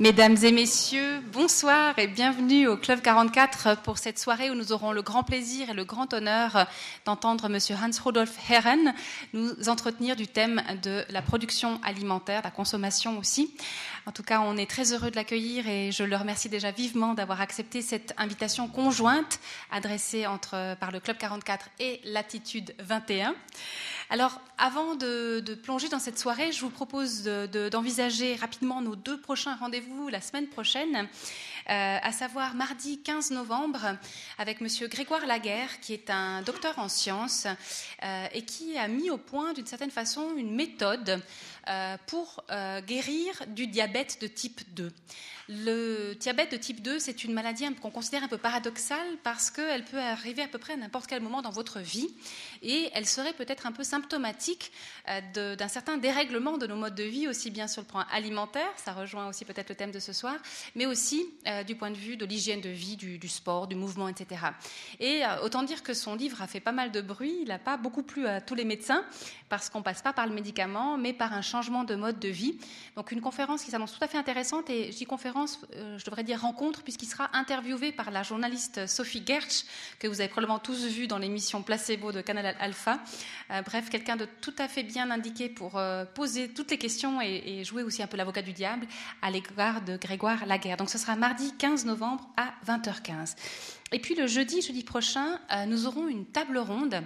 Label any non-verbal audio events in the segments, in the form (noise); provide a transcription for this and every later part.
Mesdames et messieurs, bonsoir et bienvenue au Club 44 pour cette soirée où nous aurons le grand plaisir et le grand honneur d'entendre Monsieur Hans-Rudolf Herren nous entretenir du thème de la production alimentaire, la consommation aussi. En tout cas, on est très heureux de l'accueillir et je le remercie déjà vivement d'avoir accepté cette invitation conjointe adressée entre, par le Club 44 et Latitude 21. Alors, avant de, plonger dans cette soirée, je vous propose d'envisager rapidement nos deux prochains rendez-vous la semaine prochaine. Euh, à savoir mardi 15 novembre avec Monsieur Grégoire Laguerre, qui est un docteur en sciences euh, et qui a mis au point d'une certaine façon une méthode pour guérir du diabète de type 2. Le diabète de type 2, c'est une maladie qu'on considère un peu paradoxale parce qu'elle peut arriver à peu près à n'importe quel moment dans votre vie et elle serait peut-être un peu symptomatique euh, d'un certain dérèglement de nos modes de vie, aussi bien sur le plan alimentaire, ça rejoint aussi peut-être le thème de ce soir, mais aussi euh, du point de vue de l'hygiène de vie, du, sport, du mouvement, etc. Et euh, autant dire que son livre a fait pas mal de bruit, il n'a pas beaucoup plu à tous les médecins parce qu'on passe pas par le médicament, mais par un changement de mode de vie. Donc une conférence qui s'annonce tout à fait intéressante et je dis conférence, je devrais dire rencontre, puisqu'il sera interviewé par la journaliste Sophie Gertsch, que vous avez probablement tous vu dans l'émission Placebo de Canal Alpha. bref, quelqu'un de tout à fait bien indiqué pour euh, poser toutes les questions et, jouer aussi un peu l'avocat du diable à l'égard de Grégoire Laguerre. Donc ce sera mardi 15 novembre à 20h15. Et puis le jeudi, jeudi prochain, euh, nous aurons une table ronde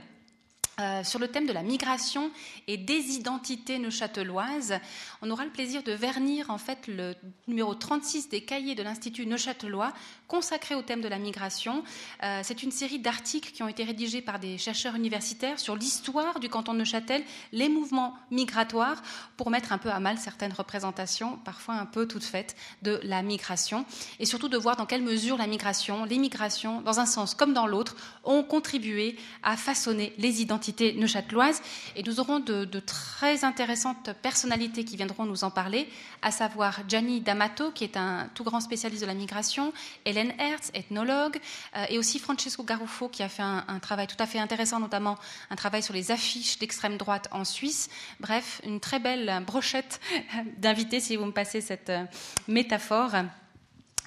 euh, sur le thème de la migration et des identités neuchâteloises. On aura le plaisir de vernir en fait le numéro 36 des cahiers de l'Institut neuchâtelois consacré au thème de la migration. Euh, c'est une série d'articles qui ont été rédigés par des chercheurs universitaires sur l'histoire du canton de Neuchâtel, les mouvements migratoires, pour mettre un peu à mal certaines représentations, parfois un peu toutes faites, de la migration, et surtout de voir dans quelle mesure la migration, les migrations, dans un sens comme dans l'autre, ont contribué à façonner les identités neuchâteloise. Et nous aurons de, très intéressantes personnalités qui viendront nous en parler, à savoir Gianni D'Amato, qui est un tout grand spécialiste de la migration, Hélène Hertz, ethnologue, euh, et aussi Francesco Garuffo, qui a fait un, travail tout à fait intéressant, notamment un travail sur les affiches d'extrême droite en Suisse. Bref, une très belle brochette (laughs) d'invités, si vous me passez cette euh, métaphore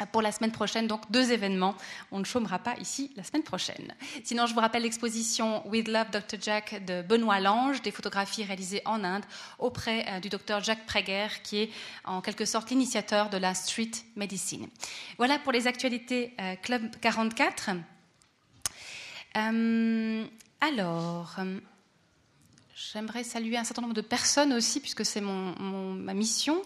pour la semaine prochaine, donc deux événements. On ne chômera pas ici la semaine prochaine. Sinon, je vous rappelle l'exposition With Love Dr. Jack de Benoît Lange, des photographies réalisées en Inde auprès euh, du docteur Jack Prager, qui est en quelque sorte l'initiateur de la street medicine. Voilà pour les actualités euh, Club 44. Euh, alors. J'aimerais saluer un certain nombre de personnes aussi, puisque c'est ma mission.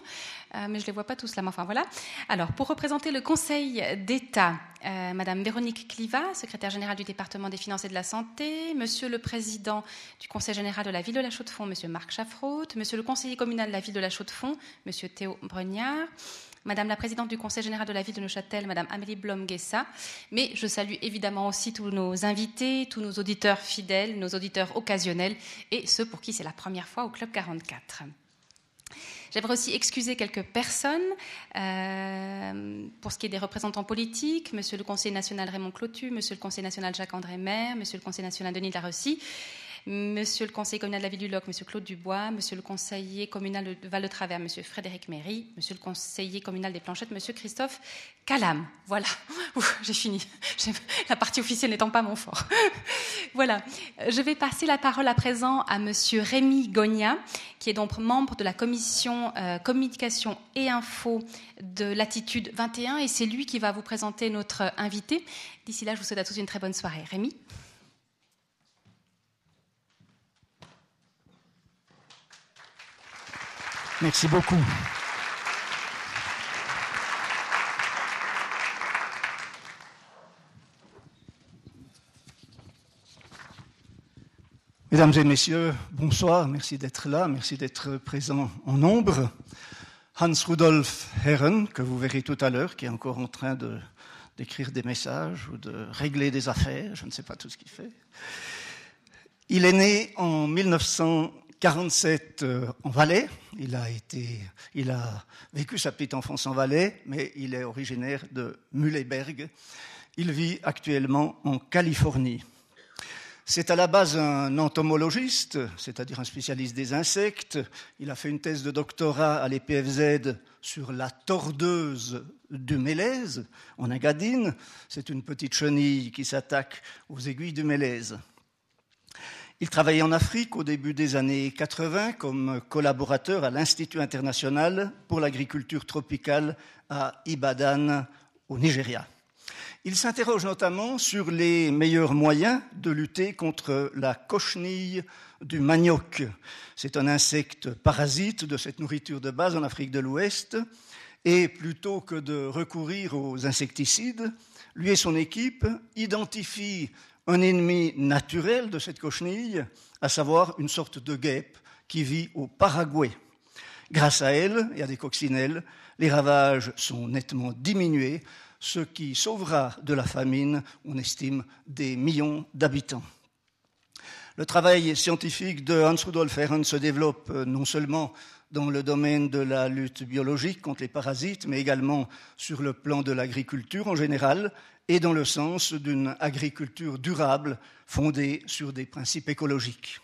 Euh, mais je ne les vois pas tous là. Mais enfin, voilà. Alors, pour représenter le Conseil d'État, euh, Madame Véronique Cliva, secrétaire générale du département des finances et de la santé, Monsieur le président du Conseil général de la ville de la Chaux-de-Fonds, Monsieur Marc Chaffraut, Monsieur le conseiller communal de la ville de la Chaux-de-Fonds, Monsieur Théo Bregnard, Madame la présidente du Conseil général de la ville de Neuchâtel, Madame Amélie Blom-Guessa. Mais je salue évidemment aussi tous nos invités, tous nos auditeurs fidèles, nos auditeurs occasionnels et ceux pour qui c'est la première fois au Club 44. J'aimerais aussi excuser quelques personnes euh, pour ce qui est des représentants politiques, Monsieur le Conseil national Raymond Clotu, Monsieur le Conseil national Jacques-André Maire, Monsieur le Conseil national Denis Larossi, Monsieur le conseiller communal de la ville du Loc, Monsieur Claude Dubois, Monsieur le conseiller communal de Val-de-Travers, Monsieur Frédéric Méry, Monsieur le conseiller communal des Planchettes, Monsieur Christophe Calam. Voilà, (laughs) j'ai fini. (laughs) La partie officielle n'étant pas mon fort. (laughs) voilà, je vais passer la parole à présent à Monsieur Rémi Gogna, qui est donc membre de la commission euh, communication et info de Latitude 21, et c'est lui qui va vous présenter notre invité. D'ici là, je vous souhaite à tous une très bonne soirée. Rémi? Merci beaucoup. Mesdames et messieurs, bonsoir, merci d'être là, merci d'être présent en nombre. Hans Rudolf Herren, que vous verrez tout à l'heure, qui est encore en train d'écrire des messages ou de régler des affaires, je ne sais pas tout ce qu'il fait. Il est né en 1900 47 euh, en Valais. Il a, vécu sa petite enfance en Valais, mais il est originaire de Mühleberg. Il vit actuellement en Californie. C'est à la base un entomologiste, c'est-à-dire un spécialiste des insectes. Il a fait une thèse de doctorat à l'EPFZ sur la tordeuse du mélèze en Agadine. C'est une petite chenille qui s'attaque aux aiguilles du mélèze. Il travaillait en Afrique au début des années 80 comme collaborateur à l'Institut international pour l'agriculture tropicale à Ibadan, au Nigeria. Il s'interroge notamment sur les meilleurs moyens de lutter contre la cochenille du manioc. C'est un insecte parasite de cette nourriture de base en Afrique de l'Ouest. Et plutôt que de recourir aux insecticides, lui et son équipe identifient un ennemi naturel de cette cochenille, à savoir une sorte de guêpe qui vit au Paraguay. Grâce à elle et à des coccinelles, les ravages sont nettement diminués ce qui sauvera de la famine, on estime, des millions d'habitants. Le travail scientifique de Hans Rudolf Herren se développe euh, non seulement dans le domaine de la lutte biologique contre les parasites, mais également sur le plan de l'agriculture en général et dans le sens d'une agriculture durable fondée sur des principes écologiques.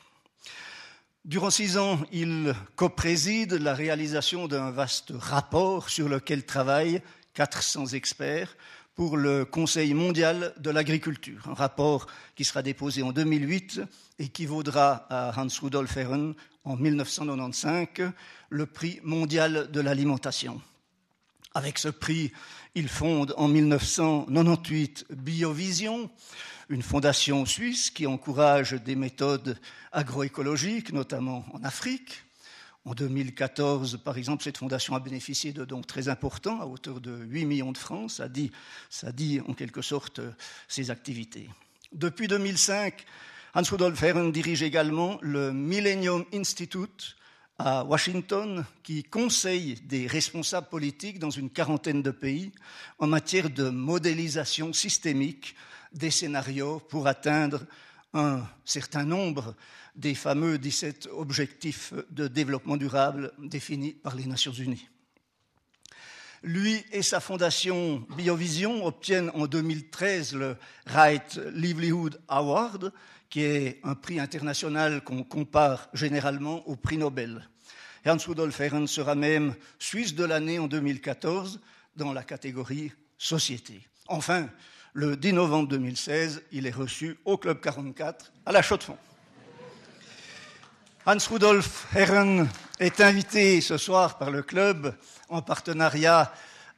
Durant six ans, il copréside la réalisation d'un vaste rapport sur lequel travaillent 400 experts pour le Conseil mondial de l'agriculture, un rapport qui sera déposé en 2008 et qui vaudra à Hans Rudolf Herren en 1995 le prix mondial de l'alimentation. Avec ce prix, il fonde en 1998 Biovision, une fondation suisse qui encourage des méthodes agroécologiques, notamment en Afrique. En 2014, par exemple, cette fondation a bénéficié de dons très importants, à hauteur de 8 millions de francs. Ça dit, en quelque sorte ses activités. Depuis 2005, Hans Rudolf Herren dirige également le Millennium Institute à Washington, qui conseille des responsables politiques dans une quarantaine de pays en matière de modélisation systémique des scénarios pour atteindre un certain nombre des fameux 17 objectifs de développement durable définis par les Nations Unies. Lui et sa fondation Biovision obtiennent en 2013 le Right Livelihood Award, qui est un prix international qu'on compare généralement au prix Nobel. Hans Rudolf Herren sera même Suisse de l'année en 2014 dans la catégorie Société. Enfin, le 10 novembre 2016, il est reçu au Club 44 à la Chaux-de-Fonds. Hans Rudolf Herren est invité ce soir par le club en partenariat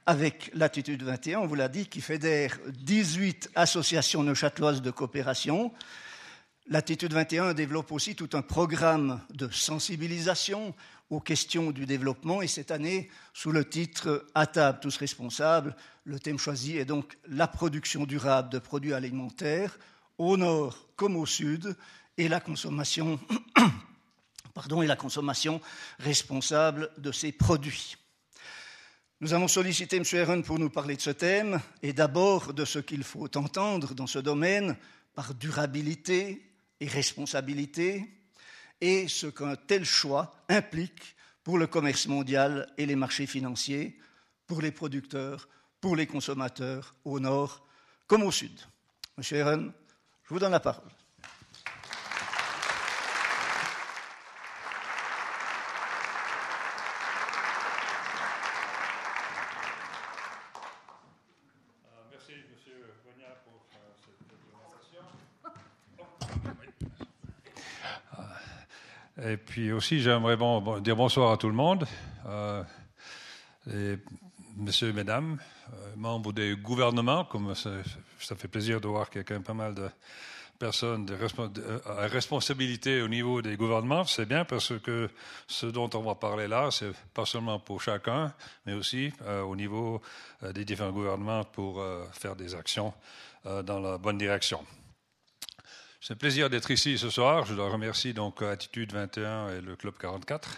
avec Latitude 21, on vous l'a dit, qui fédère 18 associations neuchâteloises de coopération. Latitude 21 développe aussi tout un programme de sensibilisation aux questions du développement et cette année, sous le titre À table tous responsables, le thème choisi est donc la production durable de produits alimentaires au nord comme au sud et la consommation et la consommation responsable de ces produits. Nous avons sollicité M. Herren pour nous parler de ce thème et d'abord de ce qu'il faut entendre dans ce domaine par durabilité et responsabilité et ce qu'un tel choix implique pour le commerce mondial et les marchés financiers, pour les producteurs, pour les consommateurs au nord comme au sud. Monsieur Herren, je vous donne la parole. Et puis aussi, j'aimerais dire bonsoir à tout le monde, euh, et messieurs mesdames, euh, membres des gouvernements, comme ça, fait plaisir de voir qu'il y a quand même pas mal de personnes de à responsabilité au niveau des gouvernements. C'est bien parce que ce dont on va parler là, c'est pas seulement pour chacun, mais aussi euh, au niveau des différents gouvernements pour faire des actions dans la bonne direction. C'est un plaisir d'être ici ce soir. Je dois remercier donc Attitude 21 et le Club 44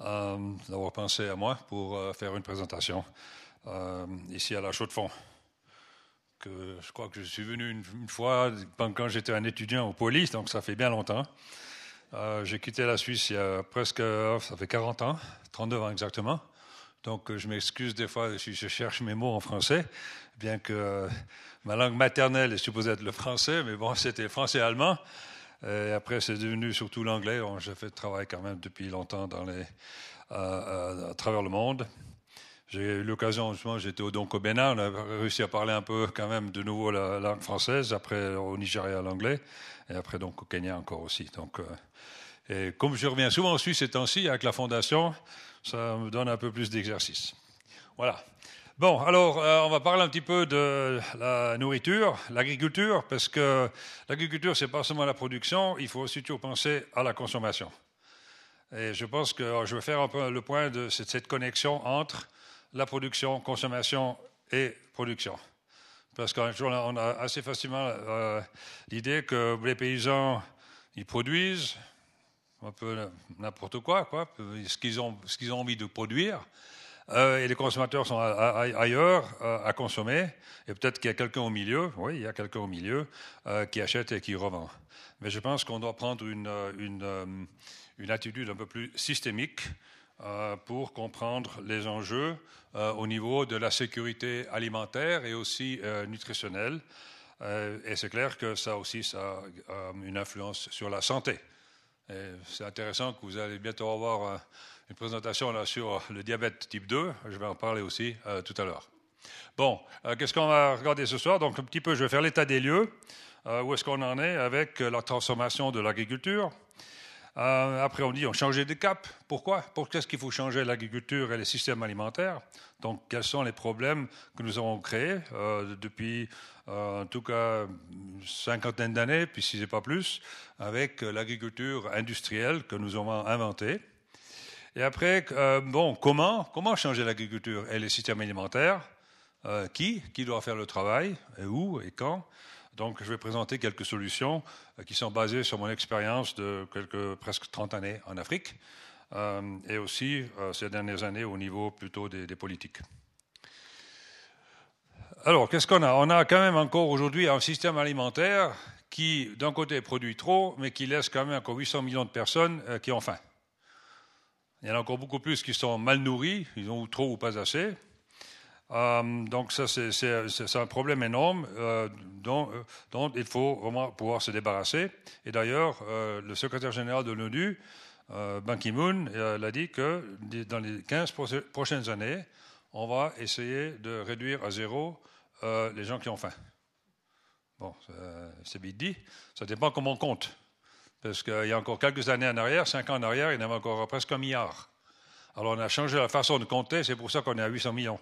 euh, d'avoir pensé à moi pour euh, faire une présentation euh, ici à la Chaux-de-Fonds. Je crois que je suis venu une, fois quand j'étais un étudiant au police, donc ça fait bien longtemps. J'ai quitté la Suisse il y a presque, ça fait 40 ans, 32 ans exactement. Donc je m'excuse des fois si je cherche mes mots en français, bien que ma langue maternelle est supposée être le français, mais bon, (laughs) c'était français-allemand. Et après, c'est devenu surtout l'anglais. J'ai fait le travail quand même depuis longtemps dans les, à travers le monde. J'ai eu l'occasion, justement, j'étais au Bénin, on a réussi à parler un peu quand même de nouveau la, langue française, après au Nigeria l'anglais, et après donc au Kenya encore aussi. Donc, euh, et comme je reviens souvent en Suisse ces temps-ci avec la fondation, ça me donne un peu plus d'exercice. Voilà. Bon, alors euh, on va parler un petit peu de la nourriture, l'agriculture, parce que l'agriculture, c'est pas seulement la production, il faut aussi toujours penser à la consommation. Et je pense que je vais faire un peu le point de cette connexion entre la production, consommation et production. Parce qu'on a assez facilement euh, l'idée que les paysans, ils produisent un peu n'importe quoi, quoi ce qu'ils ont, ce ont envie de produire. Euh, et les consommateurs sont ailleurs euh, à consommer, et peut-être qu'il y a quelqu'un au milieu, oui, il y a quelqu'un au milieu qui achète et qui revend. Mais je pense qu'on doit prendre une, une, attitude un peu plus systémique euh, pour comprendre les enjeux euh, au niveau de la sécurité alimentaire et aussi euh, nutritionnelle. et c'est clair que ça aussi, a une influence sur la santé. C'est intéressant que vous allez bientôt avoir une présentation là sur le diabète type 2. Je vais en parler aussi tout à l'heure. Bon, qu'est-ce qu'on va regarder ce soir? Donc un petit peu, je vais faire l'état des lieux. où est-ce qu'on en est avec la transformation de l'agriculture euh, après, on dit on changeait de cap. Pourquoi? Pourquoi est-ce qu'il faut changer l'agriculture et les systèmes alimentaires? Donc, quels sont les problèmes que nous avons créés euh, depuis, euh, en tout cas, une cinquantaine d'années, puis si ce n'est pas plus, avec l'agriculture industrielle que nous avons inventée. Et après, bon, comment, comment changer l'agriculture et les systèmes alimentaires? Qui Qui doit faire le travail? Et où Et quand? Donc, je vais présenter quelques solutions euh, qui sont basées sur mon expérience de quelques, presque 30 années en Afrique. euh, et aussi euh, ces dernières années au niveau plutôt des, politiques. Alors, qu'est-ce qu'on a? On a quand même encore aujourd'hui un système alimentaire qui, d'un côté, produit trop, mais qui laisse quand même encore 800 millions de personnes qui ont faim. Il y en a encore beaucoup plus qui sont mal nourris, ils ont trop ou pas assez. Euh, donc ça, c'est un problème énorme euh, euh, dont, il faut vraiment pouvoir se débarrasser. Et d'ailleurs, le secrétaire général de l'ONU, Ban Ki-moon, l'a dit que dans les 15 prochaines années, on va essayer de réduire à zéro les gens qui ont faim. Bon, c'est vite dit. Ça dépend comment on compte. Parce qu'il y a encore quelques années en arrière, cinq ans en arrière, il y en avait encore presque un milliard. Alors on a changé la façon de compter, c'est pour ça qu'on est à 800 millions.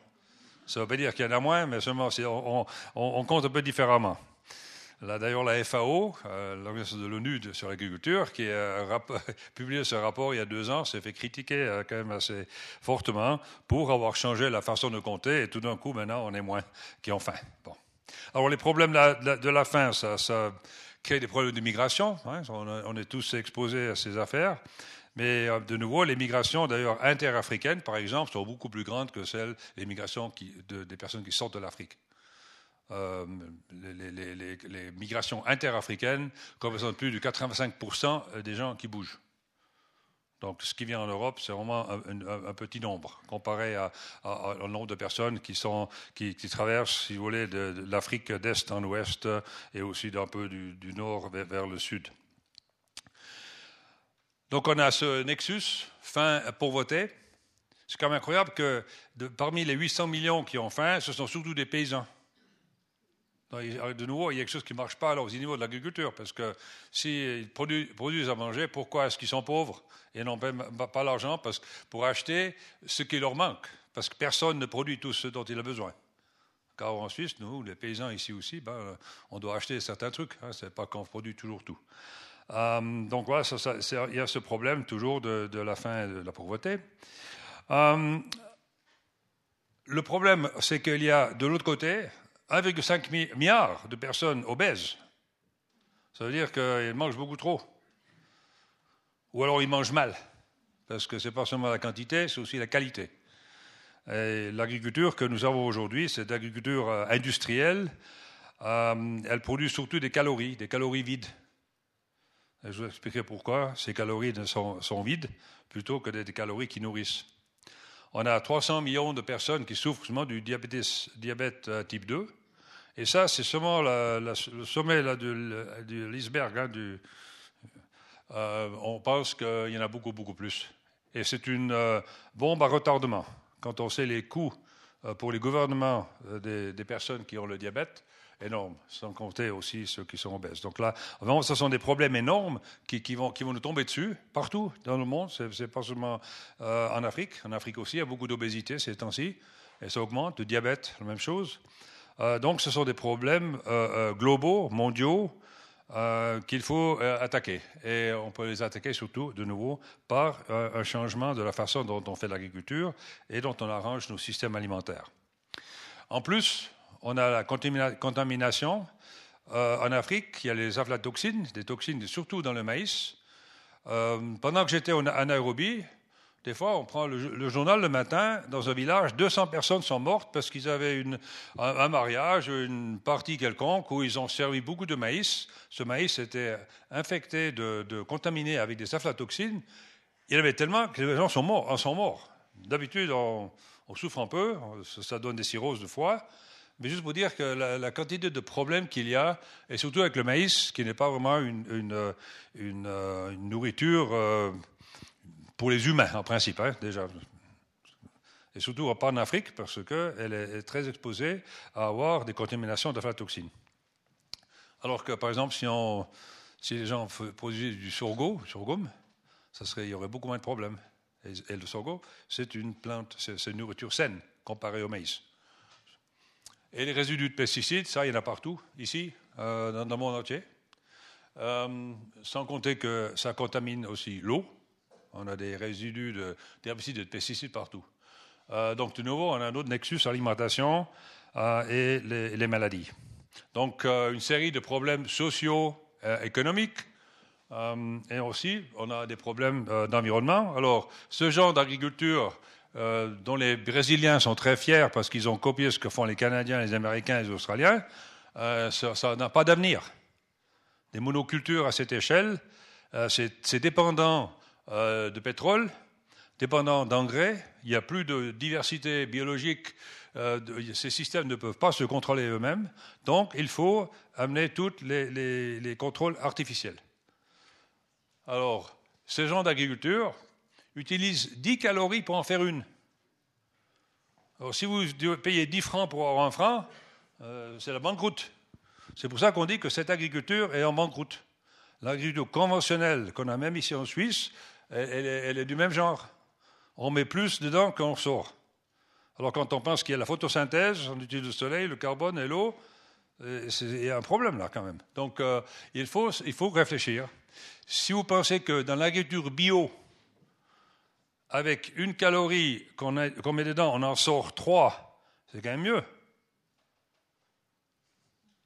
Ça ne veut pas dire qu'il y en a moins, mais seulement on, on, compte un peu différemment. D'ailleurs, la FAO, euh, l'organisation de l'ONU sur l'agriculture, qui a (laughs) publié ce rapport il y a deux ans, s'est fait critiquer euh, quand même assez fortement pour avoir changé la façon de compter. Et tout d'un coup, maintenant, on est moins qui ont faim. Bon. Alors, les problèmes de la, faim, ça, crée des problèmes de migration. Hein, on, est tous exposés à ces affaires. Mais euh, de nouveau, les migrations, d'ailleurs interafricaines, par exemple, sont beaucoup plus grandes que celles des migrations des personnes qui sortent de l'Afrique. Euh, les, migrations interafricaines représentent plus de 85% des gens qui bougent. Donc, ce qui vient en Europe, c'est vraiment un, petit nombre comparé au nombre de personnes qui, traversent, si vous voulez, de, l'Afrique d'est en ouest et aussi d'un peu du, nord vers, le sud. Donc on a ce nexus, faim, pauvreté. C'est quand même incroyable que parmi les 800 millions qui ont faim, ce sont surtout des paysans. De nouveau, il y a quelque chose qui ne marche pas alors, au niveau de l'agriculture, parce que s'ils produisent, à manger, pourquoi est-ce qu'ils sont pauvres et n'ont pas l'argent? Pour acheter ce qui leur manque Parce que personne ne produit tout ce dont il a besoin. Car en Suisse, nous, les paysans ici aussi, ben, on doit acheter certains trucs. Hein, ce n'est pas qu'on produit toujours tout. Euh, donc voilà, il y a ce problème toujours de, la faim et de la pauvreté. Euh, le problème, c'est qu'il y a de l'autre côté 1,5 milliard de personnes obèses. Ça veut dire qu'ils mangent beaucoup trop. Ou alors ils mangent mal. Parce que ce n'est pas seulement la quantité, c'est aussi la qualité. L'agriculture que nous avons aujourd'hui, c'est l'agriculture euh, industrielle. elle produit surtout des calories, des calories vides. Je vous expliquer pourquoi ces calories sont, vides plutôt que des calories qui nourrissent. on a 300 millions de personnes qui souffrent du diabète euh, type 2. Et ça, c'est seulement le sommet là, de, l'iceberg. Hein, euh, on pense qu'il y en a beaucoup, beaucoup plus. Et c'est une euh, bombe à retardement. Quand on sait les coûts pour les gouvernements des, personnes qui ont le diabète, énorme, sans compter aussi ceux qui sont obèses. Donc là, vraiment, ce sont des problèmes énormes qui, vont, nous tomber dessus, partout dans le monde. Ce n'est pas seulement euh, en Afrique. En Afrique aussi, il y a beaucoup d'obésité ces temps-ci, et ça augmente. Le diabète, la même chose. Euh, donc, ce sont des problèmes euh, globaux, mondiaux, qu'il faut attaquer. Et on peut les attaquer surtout, de nouveau, par un changement de la façon dont on fait l'agriculture et dont on arrange nos systèmes alimentaires. En plus, on a la contamination. Euh, en Afrique, il y a les aflatoxines, des toxines surtout dans le maïs. Euh, pendant que j'étais en Nairobi, des fois, on prend le, journal le matin, dans un village, 200 personnes sont mortes parce qu'ils avaient un, mariage, une partie quelconque où ils ont servi beaucoup de maïs. Ce maïs était infecté, de, contaminé avec des aflatoxines. Il y en avait tellement que les gens sont morts. En sont morts. D'habitude, on, souffre un peu, ça donne des cirrhoses de foie. Mais juste pour dire que la, quantité de problèmes qu'il y a, et surtout avec le maïs, qui n'est pas vraiment une, euh, nourriture euh, pour les humains, en principe, hein, déjà. Et surtout pas en Afrique, parce qu'elle est très exposée à avoir des contaminations d'aflatoxines. Alors que, par exemple, si, les gens produisaient du sorgho, sorghum, il y aurait beaucoup moins de problèmes. Et, et le sorgho, c'est une plante, c'est une nourriture saine comparée au maïs. Et les résidus de pesticides, ça, il y en a partout, ici, euh, dans, le monde entier. Euh, sans compter que ça contamine aussi l'eau. On a des résidus d'herbicides et de pesticides partout. Euh, donc, de nouveau, on a un autre nexus, alimentation et les, maladies. Donc, une série de problèmes sociaux, économiques, et aussi, on a des problèmes d'environnement. Alors, ce genre d'agriculture euh, dont les Brésiliens sont très fiers parce qu'ils ont copié ce que font les Canadiens, les Américains les Australiens, euh, ça n'a pas d'avenir. Des monocultures à cette échelle, euh, c'est dépendant de pétrole, dépendant d'engrais, il n'y a plus de diversité biologique, ces systèmes ne peuvent pas se contrôler eux-mêmes, donc il faut amener tous les, les contrôles artificiels. Alors, ces gens d'agriculture, utilise 10 calories pour en faire une. Alors si vous payez 10 francs pour avoir un franc, euh, c'est la banqueroute. C'est pour ça qu'on dit que cette agriculture est en banqueroute. L'agriculture conventionnelle qu'on a même ici en Suisse, elle, est, du même genre. On met plus dedans qu'on sort. Alors quand on pense qu'il y a la photosynthèse, on utilise le soleil, le carbone et l'eau, euh, il y a un problème là quand même. Donc euh, il, faut, il faut réfléchir. Si vous pensez que dans l'agriculture bio, avec une calorie qu'on met dedans, on en sort trois, c'est quand même mieux.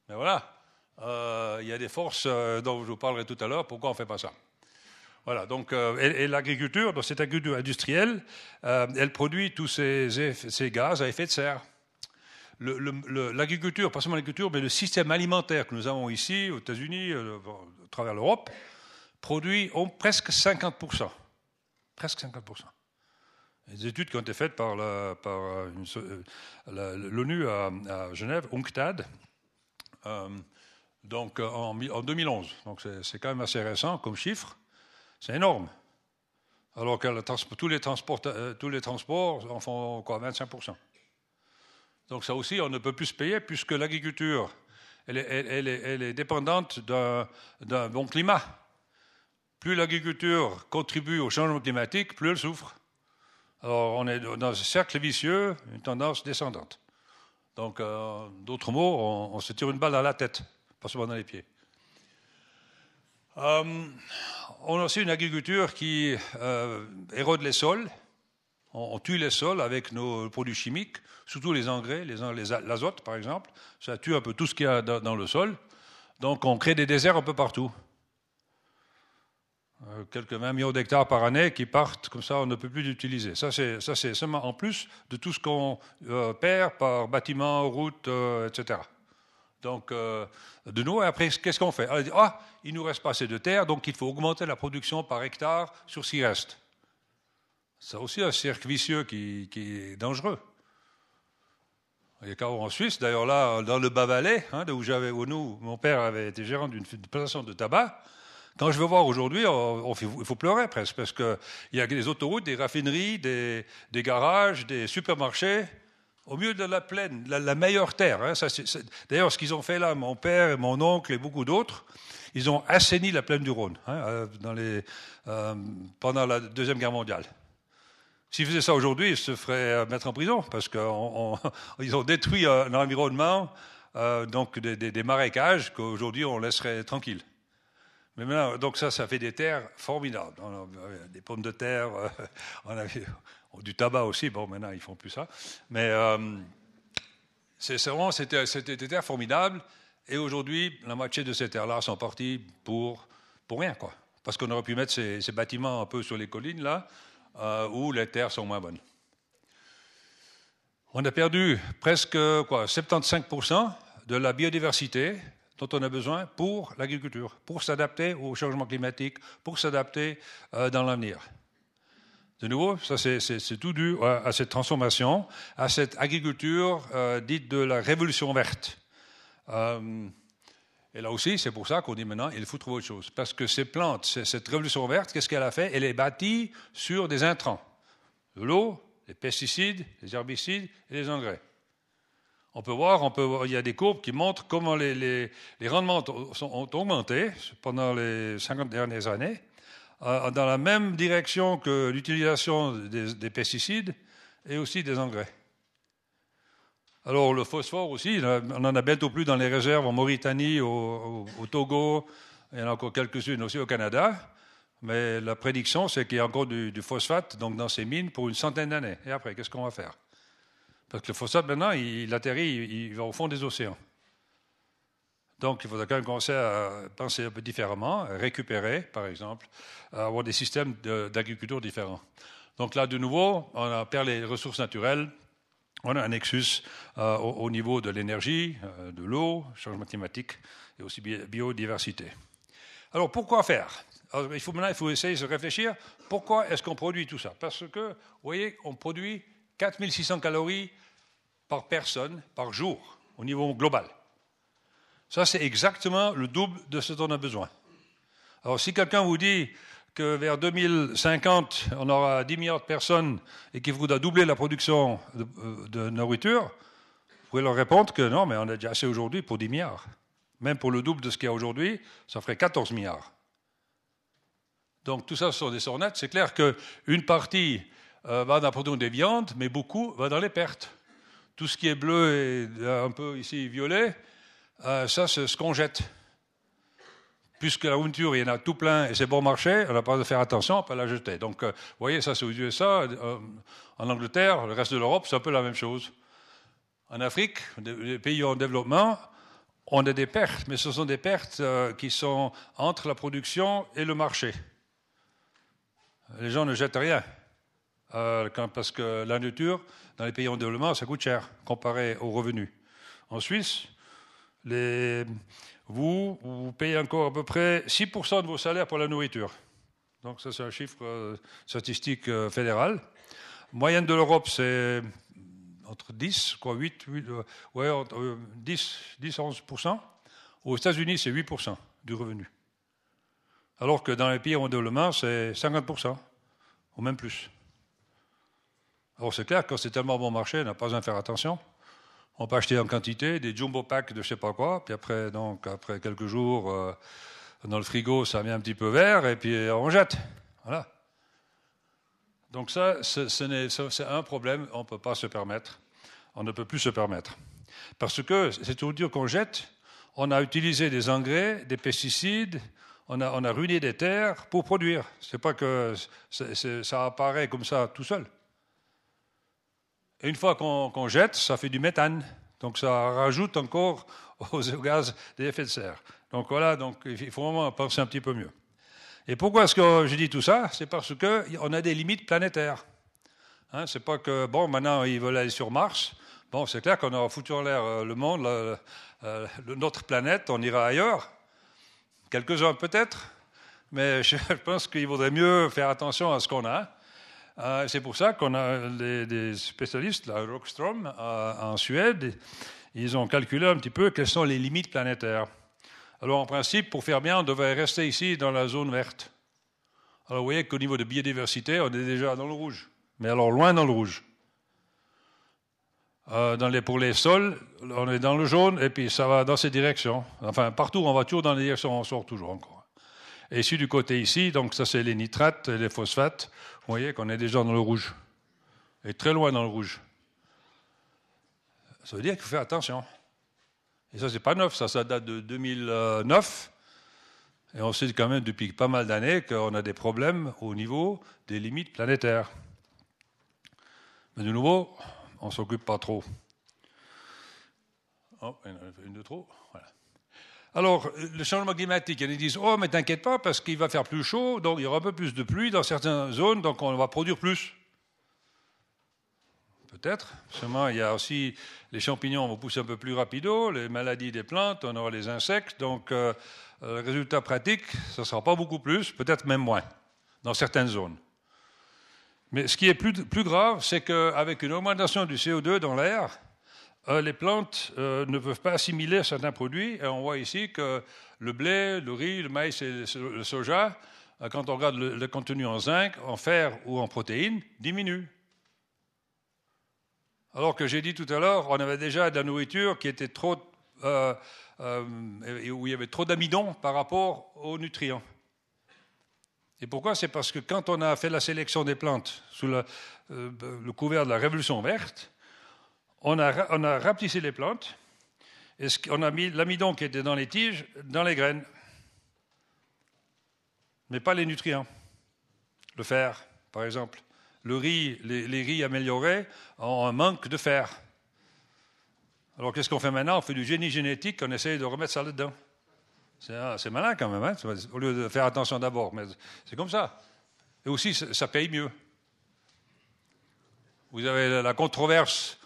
Mais voilà, euh, il y a des forces euh, dont je vous parlerai tout à l'heure, pourquoi on ne fait pas ça? Voilà, donc, euh, et, l'agriculture, dans cette agriculture industrielle, elle produit tous ces, gaz à effet de serre. L'agriculture, pas seulement l'agriculture, mais le système alimentaire que nous avons ici, aux États-Unis, à travers l'Europe, produit presque 50%. Presque 50%. Les études qui ont été faites par l'ONU à, Genève, UNCTAD, donc en, 2011. Donc c'est quand même assez récent comme chiffre. C'est énorme. Alors que tous, les transports, euh, tous les transports en font quoi 25%. Donc ça aussi, on ne peut plus se payer puisque l'agriculture, elle, est dépendante d'un bon climat. Plus l'agriculture contribue au changement climatique, plus elle souffre. Alors, on est dans un cercle vicieux, une tendance descendante. Donc, euh, d'autres mots, on, se tire une balle dans la tête, les pieds. Euh, on a aussi une agriculture qui euh, érode les sols. On, tue les sols avec nos produits chimiques, surtout les engrais, l'azote par exemple. Ça tue un peu tout ce qu'il y a dans le sol. Donc, on crée des déserts un peu partout. Euh, quelques 20 millions d'hectares par année qui partent, comme ça on ne peut plus l'utiliser. Ça c'est, seulement en plus de tout ce qu'on perd par bâtiments, routes, etc. Donc, de nous, après, qu'est-ce qu'on fait? Dit, Ah, il nous reste pas assez de terre, donc il faut augmenter la production par hectare sur ce qui reste. c'est aussi un cercle vicieux qui, est dangereux. Il y a en Suisse, d'ailleurs là, dans le Bas-Valais, hein, où, où nous, mon père avait été gérant d'une plantation de tabac, quand je veux voir aujourd'hui, il faut pleurer presque, parce qu'il y a des autoroutes, des raffineries, des, garages, des supermarchés, au milieu de la plaine, la, meilleure terre. Hein. d'ailleurs, ce qu'ils ont fait là, mon père et mon oncle et beaucoup d'autres, ils ont assaini la plaine du Rhône hein, euh, euh, pendant la Deuxième Guerre mondiale. S'ils faisaient ça aujourd'hui, ils se feraient euh, mettre en prison, parce qu'ils (laughs) ont détruit un environnement, donc des, marécages qu'aujourd'hui on laisserait tranquilles. Mais maintenant, donc ça, ça fait des terres formidables. des pommes de terre, euh, (laughs) on a du tabac aussi. Bon, maintenant, ils font plus ça. Mais euh, c'est vraiment, c'était, des terres formidables. Et aujourd'hui, la moitié de ces terres-là sont parties pour, pour rien, quoi. Parce qu'on aurait pu mettre ces, bâtiments un peu sur les collines, là, euh, où les terres sont moins bonnes. On a perdu presque quoi, 75% de la biodiversité dont on a besoin pour l'agriculture, pour s'adapter au changement climatique, pour s'adapter euh, dans l'avenir. De nouveau, ça c'est tout dû à, cette transformation, à cette agriculture euh, dite de la révolution verte. Euh, et là aussi, c'est pour ça qu'on dit maintenant, il faut trouver autre chose. Parce que ces plantes, cette révolution verte, qu'est-ce qu'elle a fait? Elle est bâtie sur des intrants. De l'eau, les pesticides, les herbicides et les engrais. On peut voir, on peut il y a des courbes qui montrent comment les, rendements ont augmenté pendant les 50 dernières années, euh, dans la même direction que l'utilisation des, pesticides et aussi des engrais. Alors le phosphore aussi, on en a bientôt plus dans les réserves en Mauritanie, au, Togo, il y en a encore quelques-unes aussi au Canada. Mais la prédiction, c'est qu'il y a encore du, du, phosphate donc dans ces mines pour une centaine d'années. Et après, qu'est-ce qu'on va faire? Parce que le phosphate, maintenant, il, atterrit, il, va au fond des océans. Donc, il faudra quand même commencer à penser un peu différemment, récupérer, par exemple, à avoir des systèmes d'agriculture différents. Donc là, de nouveau, on a perdu les ressources naturelles, on a un nexus euh, au, niveau de l'énergie, euh, de l'eau, changement climatique et aussi biodiversité. Alors, pourquoi faire? Il faut, Maintenant, il essayer de se réfléchir, pourquoi est-ce qu'on produit tout ça? Parce que, vous voyez, on produit 4600 calories par personne par jour au niveau global. Ça, c'est exactement le double de ce dont on a besoin. Alors, si quelqu'un vous dit que vers 2050, on aura 10 milliards de personnes et qu'il faudra doubler la production de, euh, de, nourriture, vous pouvez leur répondre que non, mais on a déjà assez aujourd'hui pour 10 milliards. Même pour le double de ce qu'il y a aujourd'hui, ça ferait 14 milliards. Donc tout ça, ce sont des sornettes. C'est clair qu'une partie euh, va dans la production des viandes, mais beaucoup va dans les pertes. Tout ce qui est bleu et un peu ici violet, euh, ça c'est ce qu'on jette. Puisque la nourriture, il y en a tout plein et c'est bon marché, on n'a pas de faire attention, on peut la jeter. Donc, euh, vous voyez, ça c'est aux USA, en Angleterre, le reste de l'Europe, c'est un peu la même chose. En Afrique, les pays en développement, on a des pertes, mais ce sont des pertes qui sont entre la production et le marché. Les gens ne jettent rien. Euh, parce que la nature, dans les pays en développement, ça coûte cher comparé aux revenus. En Suisse, vous, vous payez encore à peu près 6% de vos salaires pour la nourriture. Donc ça, c'est un chiffre euh, statistique euh, fédéral. Moyenne de l'Europe, c'est entre 10, quoi, 8, 8 ouais, 10, 10 11%. Aux États-Unis, c'est 8% du revenu. Alors que dans les pays en développement, c'est 50%, ou même plus. Alors c'est clair, quand c'est tellement bon marché, on n'a pas besoin de faire attention. On peut acheter en quantité des jumbo packs de je sais pas quoi, puis après, donc, après quelques jours, euh, dans le frigo, ça met un petit peu vert, et puis on jette. Voilà. Donc ça, c'est un problème, on ne peut pas se permettre. On ne peut plus se permettre. Parce que c'est tout dire qu'on jette, on a utilisé des engrais, des pesticides, on a, on a ruiné des terres pour produire. C'est pas que ça apparaît comme ça tout seul. Et une fois qu'on jette, ça fait du méthane. Donc ça rajoute encore (laughs) aux gaz d'effet de serre. Donc voilà, donc il faut vraiment penser un petit peu mieux. Et pourquoi est-ce que je dis tout ça? C'est parce qu'on a des limites planétaires. Hein, c'est pas que, bon, maintenant ils veulent aller sur Mars. Bon, c'est clair qu'on aura foutu en l'air euh, le monde, notre planète, on ira ailleurs. Quelques-uns peut-être, mais (laughs) je pense qu'il vaudrait mieux faire attention à ce qu'on a Euh, c'est pour ça qu'on a des spécialistes, la Rockstrom euh, en Suède, ils ont calculé un petit peu quelles sont les limites planétaires. Alors en principe, pour faire bien, on devrait rester ici dans la zone verte. Alors vous voyez qu'au niveau de biodiversité, on est déjà dans le rouge, mais alors loin dans le rouge. Euh, pour les sols, on est dans le jaune et puis ça va dans ces directions. Enfin, partout, on va toujours dans les directions, on sort toujours encore. Et ici, du côté ici, donc ça c'est les nitrates et les phosphates, vous voyez qu'on est déjà dans le rouge. Et très loin dans le rouge. Ça veut dire qu'il faut faire attention. Et ça, c'est pas neuf, ça, ça date de 2009. Et on sait quand même depuis pas mal d'années qu'on a des problèmes au niveau des limites planétaires. Mais de nouveau, on ne s'occupe pas trop. Oh, une de trop. Voilà. Alors, le changement climatique, ils disent Oh, mais t'inquiète pas, parce qu'il va faire plus chaud, donc il y aura un peu plus de pluie dans certaines zones, donc on va produire plus. Peut-être. Seulement, il y a aussi les champignons vont pousser un peu plus rapido, les maladies des plantes, on aura les insectes, donc euh, le résultat pratique, ce ne sera pas beaucoup plus, peut-être même moins, dans certaines zones. Mais ce qui est plus, plus grave, c'est qu'avec une augmentation du CO2 dans l'air, euh, les plantes euh, ne peuvent pas assimiler certains produits. Et on voit ici que le blé, le riz, le maïs et le soja, euh, quand on regarde le, contenu en zinc, en fer ou en protéines, diminue. Alors que j'ai dit tout à l'heure, on avait déjà de la nourriture qui était trop, où il y avait trop d'amidon par rapport aux nutriments. Et pourquoi? C'est parce que quand on a fait la sélection des plantes sous le couvert de la révolution verte, on a, on rapetissé les plantes et on a mis l'amidon qui était dans les tiges dans les graines, mais pas les nutriments. Le fer, par exemple. Le riz, les, riz améliorés ont un manque de fer. Alors qu'est-ce qu'on fait maintenant? On fait du génie génétique, on essaye de remettre ça là-dedans. C'est malin quand même, hein au lieu de faire attention d'abord, mais c'est comme ça. Et aussi, ça paye mieux. Vous avez la controverse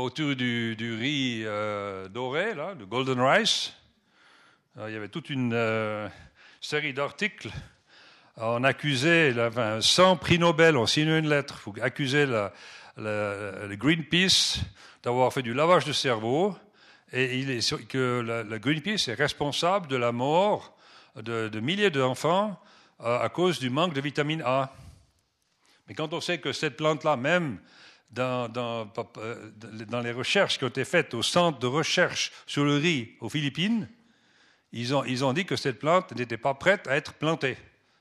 autour du, riz euh, doré, là, le golden rice. il y avait toute une euh, série d'articles. On accusait, enfin, sans prix Nobel, on signait une lettre pour accuser le Greenpeace d'avoir fait du lavage de cerveau et il que la, Greenpeace est responsable de la mort de, milliers d'enfants euh, à cause du manque de vitamine A. Mais quand on sait que cette plante-là, même dans, dans, les recherches qui ont été faites au centre de recherche sur le riz aux Philippines, ils ont, ils ont dit que cette plante n'était pas prête à être plantée,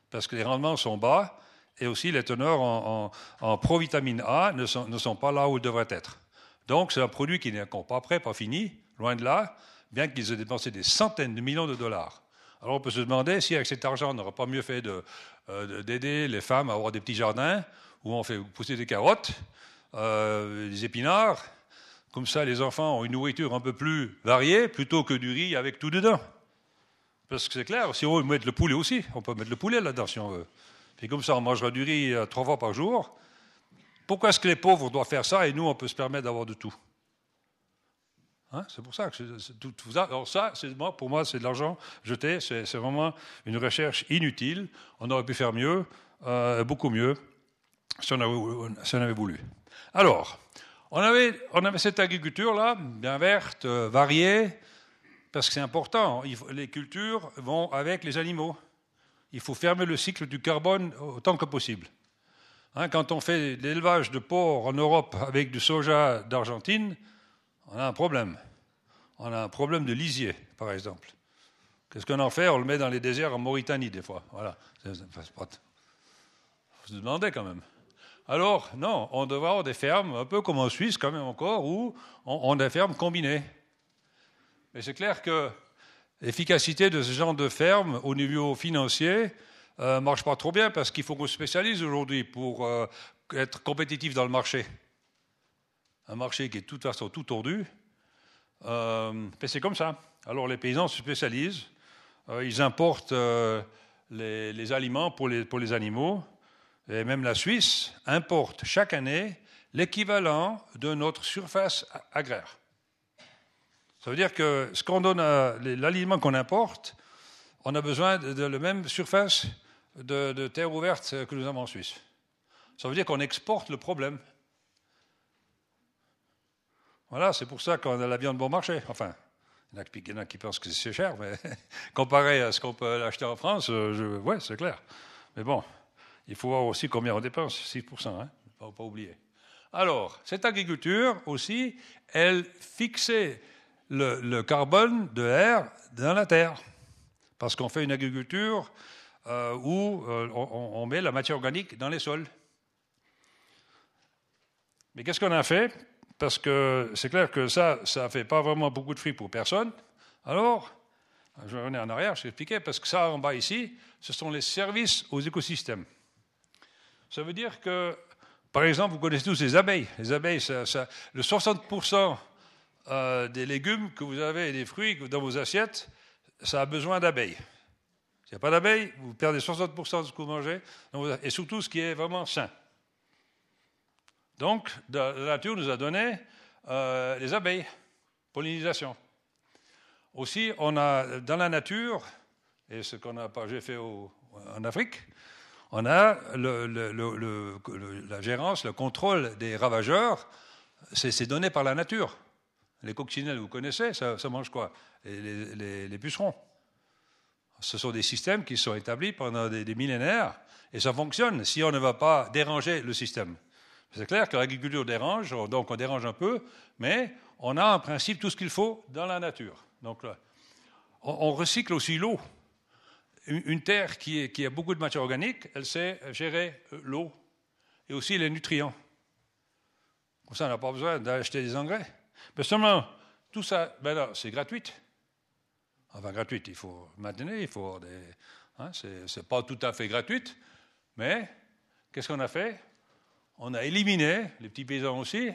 parce que les rendements sont bas, et aussi les teneurs en, en, provitamine A ne sont, ne sont, pas là où ils devraient être. Donc c'est un produit qui n'est pas prêt, pas fini, loin de là, bien qu'ils aient dépensé des centaines de millions de dollars. Alors on peut se demander si avec cet argent on n'aurait pas mieux fait euh, d'aider les femmes à avoir des petits jardins où on fait pousser des carottes euh, des épinards. Comme ça, les enfants ont une nourriture un peu plus variée plutôt que du riz avec tout dedans. Parce que c'est clair, si on veut mettre le poulet aussi, on peut mettre le poulet là-dedans si on veut. Et comme ça, on mangera du riz euh, trois fois par jour. Pourquoi est-ce que les pauvres doivent faire ça et nous, on peut se permettre d'avoir de tout? Hein, C'est pour ça que c'est tout, ça. Alors ça, pour moi, c'est de l'argent jeté. C'est vraiment une recherche inutile. On aurait pu faire mieux, euh, beaucoup mieux, si on avait voulu. Alors, on avait, cette agriculture-là, bien verte, euh, variée, parce que c'est important. les cultures vont avec les animaux. Il faut fermer le cycle du carbone autant que possible. Hein, quand on fait l'élevage de porc en Europe avec du soja d'Argentine, on a un problème. On a un problème de lisier, par exemple. Qu'est-ce qu'on en fait? On le met dans les déserts en Mauritanie, des fois. Voilà. Il faut se demander quand même. Alors, non, on devrait avoir des fermes, un peu comme en Suisse quand même encore, où on, a des fermes combinées. Mais c'est clair que l'efficacité de ce genre de ferme au niveau financier ne euh, marche pas trop bien parce qu'il faut qu'on se spécialise aujourd'hui pour euh, être compétitif dans le marché. Un marché qui est de toute façon tout tordu. Euh, mais c'est comme ça. Alors les paysans se spécialisent, ils importent les, aliments pour les animaux, et même la Suisse, importe chaque année l'équivalent de notre surface agraire. Ça veut dire que ce qu'on donne l'aliment qu'on importe, on a besoin de, la même surface de, terre ouverte que nous avons en Suisse. Ça veut dire qu'on exporte le problème. Voilà, c'est pour ça qu'on a la viande bon marché. Enfin, il y en a qui pensent que c'est cher, mais (laughs) comparé à ce qu'on peut l'acheter en France, euh, je, ouais, c'est clair. Mais bon, il faut voir aussi combien on dépense, 6%, hein, ne pas oublier. Alors, cette agriculture aussi, elle fixait le, carbone de l'air dans la terre. Parce qu'on fait une agriculture euh, où euh, on, met la matière organique dans les sols. Mais qu'est-ce qu'on a fait? Parce que c'est clair que ça, ça ne fait pas vraiment beaucoup de fruits pour personne. Alors, je vais revenir en arrière, je vais expliquer, parce que ça en bas ici, ce sont les services aux écosystèmes. Ça veut dire que, par exemple, vous connaissez tous les abeilles. Les abeilles, le 60% euh, des légumes que vous avez et des fruits dans vos assiettes, ça a besoin d'abeilles. S'il n'y a pas d'abeilles, vous perdez 60% de ce que vous mangez, et surtout ce qui est vraiment sain. Donc, la nature nous a donné euh, les abeilles, pollinisation. Aussi, on a dans la nature, et ce qu'on a pas, fait en Afrique, on a la gérance, le contrôle des ravageurs, c'est donné par la nature. Les coccinelles, vous connaissez, ça, mange quoi? Les, pucerons. Ce sont des systèmes qui sont établis pendant des, millénaires et ça fonctionne si on ne va pas déranger le système. C'est clair que l'agriculture dérange, donc on dérange un peu, mais on a en principe tout ce qu'il faut dans la nature. Donc on recycle aussi l'eau une terre qui, a beaucoup de matière organique, elle sait gérer euh, l'eau et aussi les nutriments. Comme ça, on n'a pas besoin d'acheter des engrais. Mais seulement, tout ça, ben c'est gratuit. Enfin, gratuit, il faut maintenir, il faut des. Hein, c'est pas tout à fait gratuit, mais qu'est-ce qu'on a fait? On a éliminé, les petits paysans aussi,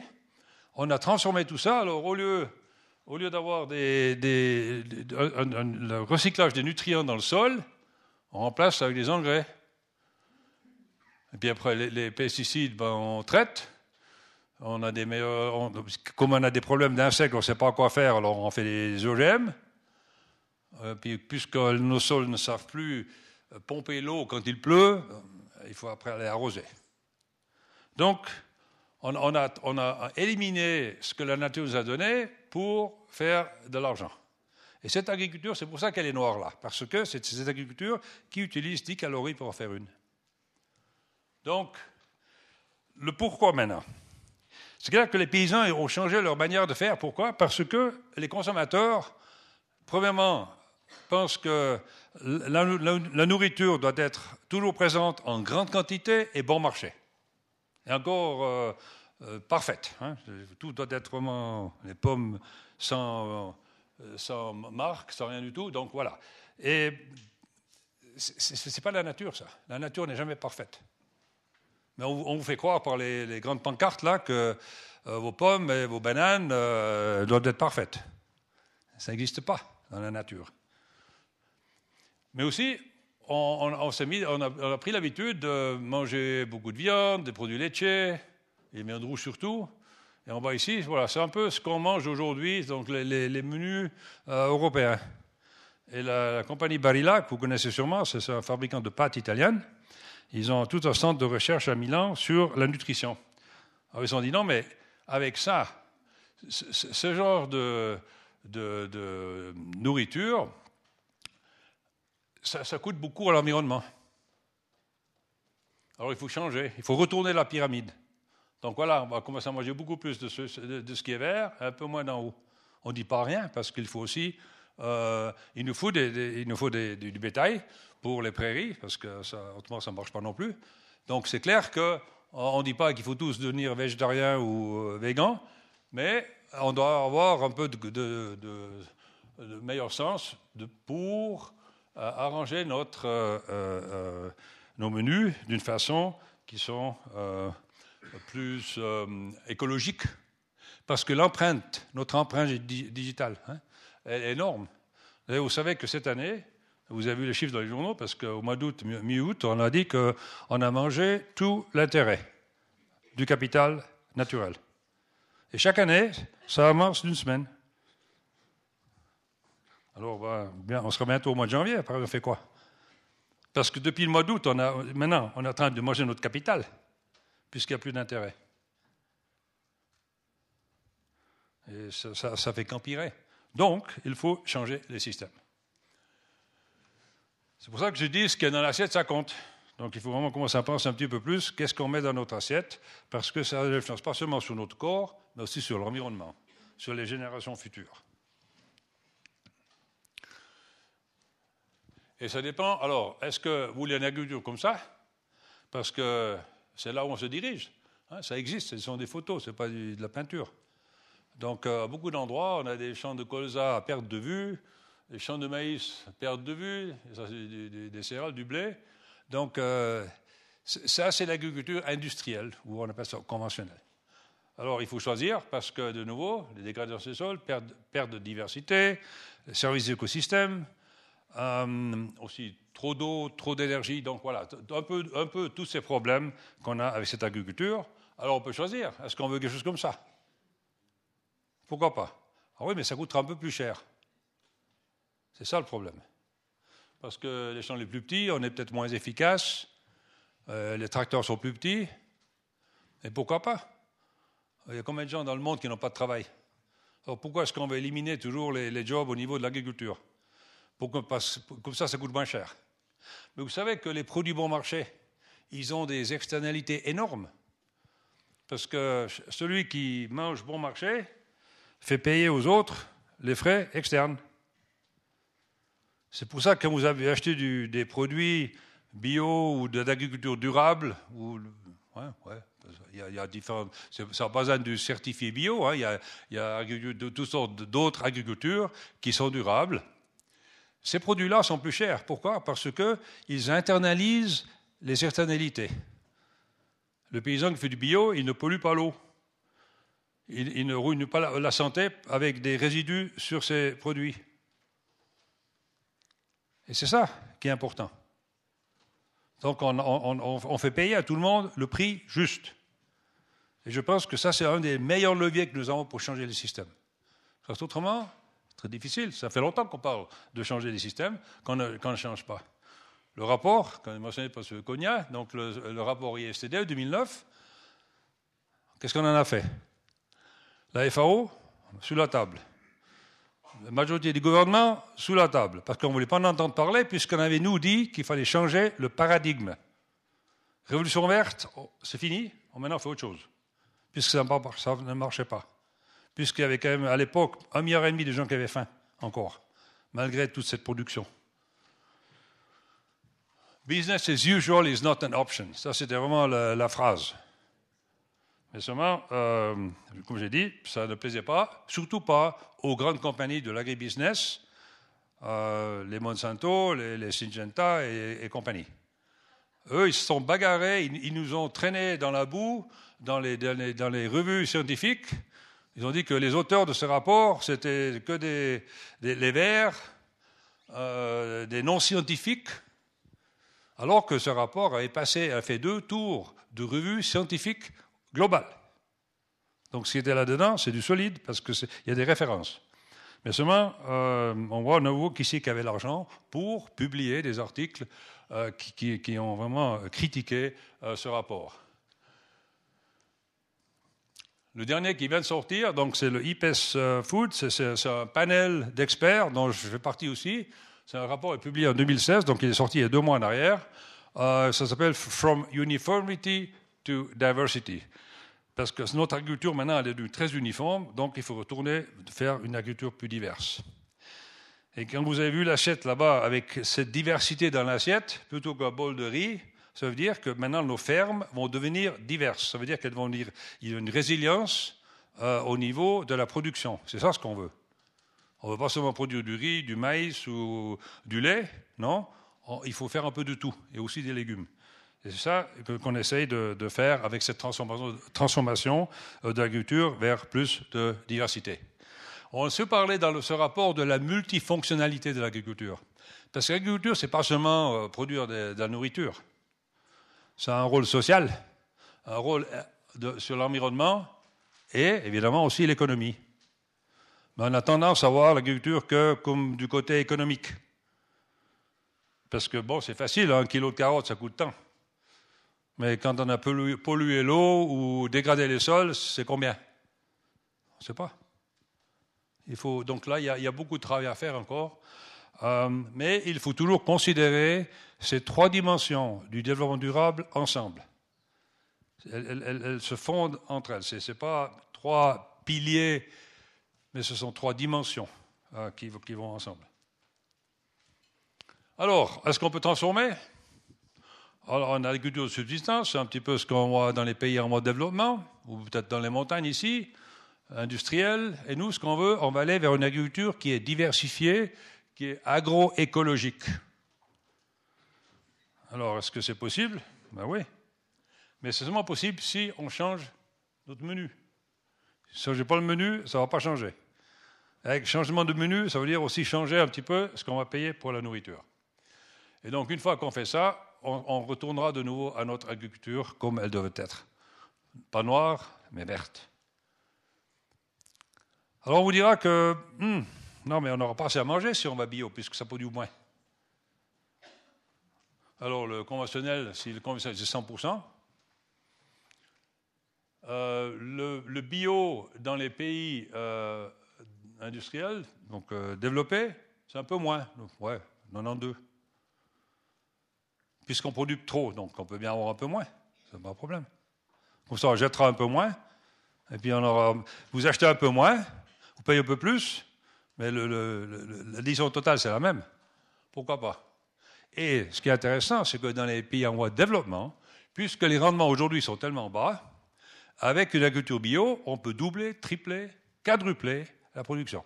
on a transformé tout ça. Alors, au lieu, au lieu d'avoir des, le recyclage des nutriments dans le sol, on remplace avec des engrais. Et puis après, les, pesticides, ben, on traite. On a des comme on a des problèmes d'insectes, on ne sait pas quoi faire, alors on fait des OGM. Euh, puis puisque nos sols ne savent plus euh, pomper l'eau quand il pleut, euh, il faut après aller arroser. Donc, on a éliminé ce que la nature nous a donné pour faire de l'argent. Et cette agriculture, c'est pour ça qu'elle est noire là, parce que c'est cette agriculture qui utilise 10 calories pour en faire une. Donc, le pourquoi maintenant? C'est clair que les paysans ont changé leur manière de faire. Pourquoi? Parce que les consommateurs, premièrement, pensent que la, nourriture doit être toujours présente en grande quantité et bon marché. Et encore euh, euh, parfaite. Hein. Tout doit être vraiment les pommes sans sans marque, sans rien du tout. Donc voilà. Et ce n'est pas la nature, ça. La nature n'est jamais parfaite. Mais on, vous fait croire par les, grandes pancartes là que euh, vos pommes et vos bananes euh, doivent être parfaites. Ça n'existe pas dans la nature. Mais aussi, on, mis, on, a, pris l'habitude de manger beaucoup de viande, des produits laitiers, et de rouge surtout. Et en bas ici, voilà, c'est un peu ce qu'on mange aujourd'hui, donc les, menus euh, européens. Et la, compagnie Barilla, que vous connaissez sûrement, c'est un fabricant de pâtes italiennes. Ils ont tout un centre de recherche à Milan sur la nutrition. Alors ils ont dit non, mais avec ça, ce, genre de, nourriture, ça coûte beaucoup à l'environnement. Alors il faut changer, il faut retourner la pyramide. Donc voilà, on va commencer à manger beaucoup plus de ce, qui est vert, un peu moins d'en haut. On ne dit pas rien parce qu'il faut aussi, euh, il nous faut, il nous faut du bétail pour les prairies parce que autrement ça ne marche pas non plus. Donc c'est clair qu'on ne dit pas qu'il faut tous devenir végétariens ou euh, végans, mais on doit avoir un peu de, meilleur sens pour euh, arranger notre, nos menus d'une façon qui sont plus euh, écologique, parce que l'empreinte, notre empreinte digitale, hein, est énorme. vous savez que cette année, vous avez vu les chiffres dans les journaux, parce qu'au mois d'août, mi-août, on a dit qu'on a mangé tout l'intérêt du capital naturel. Et chaque année, ça avance d'une semaine. Alors, bien, on sera bientôt au mois de janvier, après on fait quoi? Parce que depuis le mois d'août, maintenant, on est en train de manger notre capital. Puisqu'il n'y a plus d'intérêt. Et ça, ça, fait qu'empirer. Donc, il faut changer les systèmes. C'est pour ça que je dis ce qu'il y a dans l'assiette, ça compte. Donc il faut vraiment commencer à penser un petit peu plus qu'est-ce qu'on met dans notre assiette, parce que ça influence pas seulement sur notre corps, mais aussi sur l'environnement, sur les générations futures. Et ça dépend. Alors, est-ce que vous voulez une agriculture comme ça? Parce que c'est là où on se dirige. Hein, ça existe, ce sont des photos, ce n'est pas de la peinture. Donc, à beaucoup d'endroits, on a des champs de colza à perte de vue, des champs de maïs à perte de vue, des céréales, du blé. Donc, euh, ça, c'est l'agriculture industrielle, ou on appelle ça conventionnelle. Alors, il faut choisir parce que, de nouveau, les dégradations des sols, perte, de diversité, services d'écosystème, euh, aussi trop d'eau, trop d'énergie. Donc, voilà, un peu, un peu tous ces problèmes qu'on a avec cette agriculture. Alors, on peut choisir. Est-ce qu'on veut quelque chose comme ça? Pourquoi pas? Ah oui, mais ça coûtera un peu plus cher. C'est ça le problème parce que les champs les plus petits, on est peut-être moins efficace, euh, les tracteurs sont plus petits, et pourquoi pas? Il y a combien de gens dans le monde qui n'ont pas de travail? Alors pourquoi est-ce qu'on veut éliminer toujours les, jobs au niveau de l'agriculture? Comme ça, ça coûte moins cher. Mais vous savez que les produits bon marché, ils ont des externalités énormes. Parce que celui qui mange bon marché fait payer aux autres les frais externes. C'est pour ça que quand vous avez acheté des produits bio ou d'agriculture durable, ou, ouais, il, y a, différents, ça n'a pas besoin du certifié bio, hein, il, y a, il y a toutes sortes d'autres agricultures qui sont durables. Ces produits-là sont plus chers. Pourquoi? Parce qu'ils internalisent les externalités. Le paysan qui fait du bio, il ne pollue pas l'eau. Il, ne ruine pas la santé avec des résidus sur ses produits. Et c'est ça qui est important. Donc on, fait payer à tout le monde le prix juste. Et je pense que ça, c'est un des meilleurs leviers que nous avons pour changer les systèmes. Parce autrement, très difficile. Ça fait longtemps qu'on parle de changer les systèmes, qu'on ne, change pas. Le rapport, quand mentionné par M. Cogna, donc le, rapport ISTD 2009, qu'est-ce qu'on en a fait? La FAO, sur la table la majorité du gouvernement sous la table, parce qu'on ne voulait pas en entendre parler, puisqu'on avait nous dit qu'il fallait changer le paradigme. Révolution verte, oh, c'est fini, maintenant on fait autre chose, puisque ça, ne marchait pas. Puisqu'il y avait quand même à l'époque un milliard et demi de gens qui avaient faim, encore, malgré toute cette production. Business as usual is not an option. Ça, c'était vraiment la phrase. Mais seulement, euh, comme j'ai dit, ça ne plaisait pas, surtout pas aux grandes compagnies de l'agribusiness, euh, les Monsanto, les, Syngenta et, compagnie. Eux, ils se sont bagarrés, ils, nous ont traînés dans la boue, dans les, dans les, revues scientifiques. Ils ont dit que les auteurs de ce rapport, c'était que des, les verts, euh, des non-scientifiques, alors que ce rapport avait passé, a fait deux tours de revues scientifiques global. Donc ce qui était là-dedans, c'est du solide, parce qu'il y a des références. Mais seulement, euh, on voit à nouveau qui c'est avait l'argent pour publier des articles euh, qui, ont vraiment critiqué ce rapport. Le dernier qui vient de sortir, donc c'est le IPES Food, c'est un panel d'experts dont je fais partie aussi. C'est un rapport est publié en 2016, donc il est sorti il y a deux mois en arrière. ça s'appelle From Uniformity to Diversity. Parce que notre agriculture, maintenant, elle est devenue très uniforme, donc il faut retourner faire une agriculture plus diverse. Et quand vous avez vu l'assiette là-bas, avec cette diversité dans l'assiette, plutôt qu'un bol de riz, ça veut dire que maintenant nos fermes vont devenir diverses. Ça veut dire qu'elles vont dire il y a une résilience euh, au niveau de la production. C'est ça ce qu'on veut. On ne veut pas seulement produire du riz, du maïs ou du lait, non. il faut faire un peu de tout, et aussi des légumes. Et c'est ça qu'on essaye de, faire avec cette transformation, transformation euh, d'agriculture vers plus de diversité. On se parlait dans ce rapport de la multifonctionnalité de l'agriculture. Parce que l'agriculture, ce n'est pas seulement euh, produire de, la nourriture. Ça a un rôle social, un rôle euh, sur l'environnement et évidemment aussi l'économie. Mais on a tendance à voir l'agriculture que comme du côté économique. Parce que bon, c'est facile, un kilo de carottes, ça coûte tant. Mais quand on a pollué, l'eau ou dégradé les sols, c'est combien? On ne sait pas. Il faut, donc là, il y, a, beaucoup de travail à faire encore. Euh, mais il faut toujours considérer ces trois dimensions du développement durable ensemble. Elles, se fondent entre elles. Ce n'est pas trois piliers, mais ce sont trois dimensions euh, qui, vont ensemble. Alors, est-ce qu'on peut transformer? Alors, en agriculture de subsistance, c'est un petit peu ce qu'on voit dans les pays en voie de développement, ou peut-être dans les montagnes ici, industrielle. Et nous, ce qu'on veut, on va aller vers une agriculture qui est diversifiée, qui est agroécologique. Alors, est-ce que c'est possible? Ben oui. Mais c'est seulement possible si on change notre menu. Si on ne change pas le menu, ça ne va pas changer. Avec changement de menu, ça veut dire aussi changer un petit peu ce qu'on va payer pour la nourriture. Et donc, une fois qu'on fait ça, on, retournera de nouveau à notre agriculture comme elle devait être. Pas noire, mais verte. Alors on vous dira que, hmm, non, mais on n'aura pas assez à manger si on va bio, puisque ça pollue moins. Alors le conventionnel, si le conventionnel c'est 100%, euh, le, bio dans les pays euh, industriels, donc euh, développés, c'est un peu moins. ouais, 92 puisqu'on produit trop, donc on peut bien avoir un peu moins. C'est pas un problème. Comme ça, on jettera un peu moins, et puis on aura. Vous achetez un peu moins, vous payez un peu plus, mais l'addition totale, c'est la même. Pourquoi pas? Et ce qui est intéressant, c'est que dans les pays en voie de développement, puisque les rendements aujourd'hui sont tellement bas, avec une agriculture bio, on peut doubler, tripler, quadrupler la production.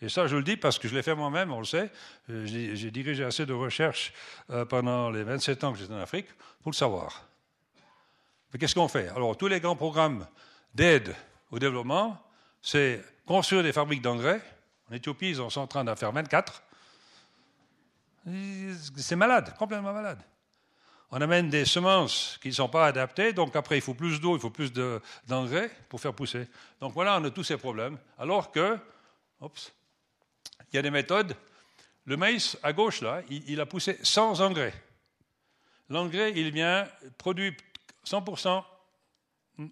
Et ça, je le dis parce que je l'ai fait moi-même, on le sait. Euh, j'ai dirigé assez de recherches euh, pendant les 27 ans que j'étais en Afrique pour le savoir. Mais qu'est-ce qu'on fait? Alors, tous les grands programmes d'aide au développement, c'est construire des fabriques d'engrais. En Éthiopie, ils sont en train d'en faire 24. C'est malade, complètement malade. On amène des semences qui ne sont pas adaptées, donc après il faut plus d'eau, il faut plus d'engrais pour faire pousser. Donc voilà, on a tous ces problèmes. Alors que, il y a des méthodes. Le maïs, à gauche, là, il, a poussé sans engrais. L'engrais, il vient produit 100% hmm,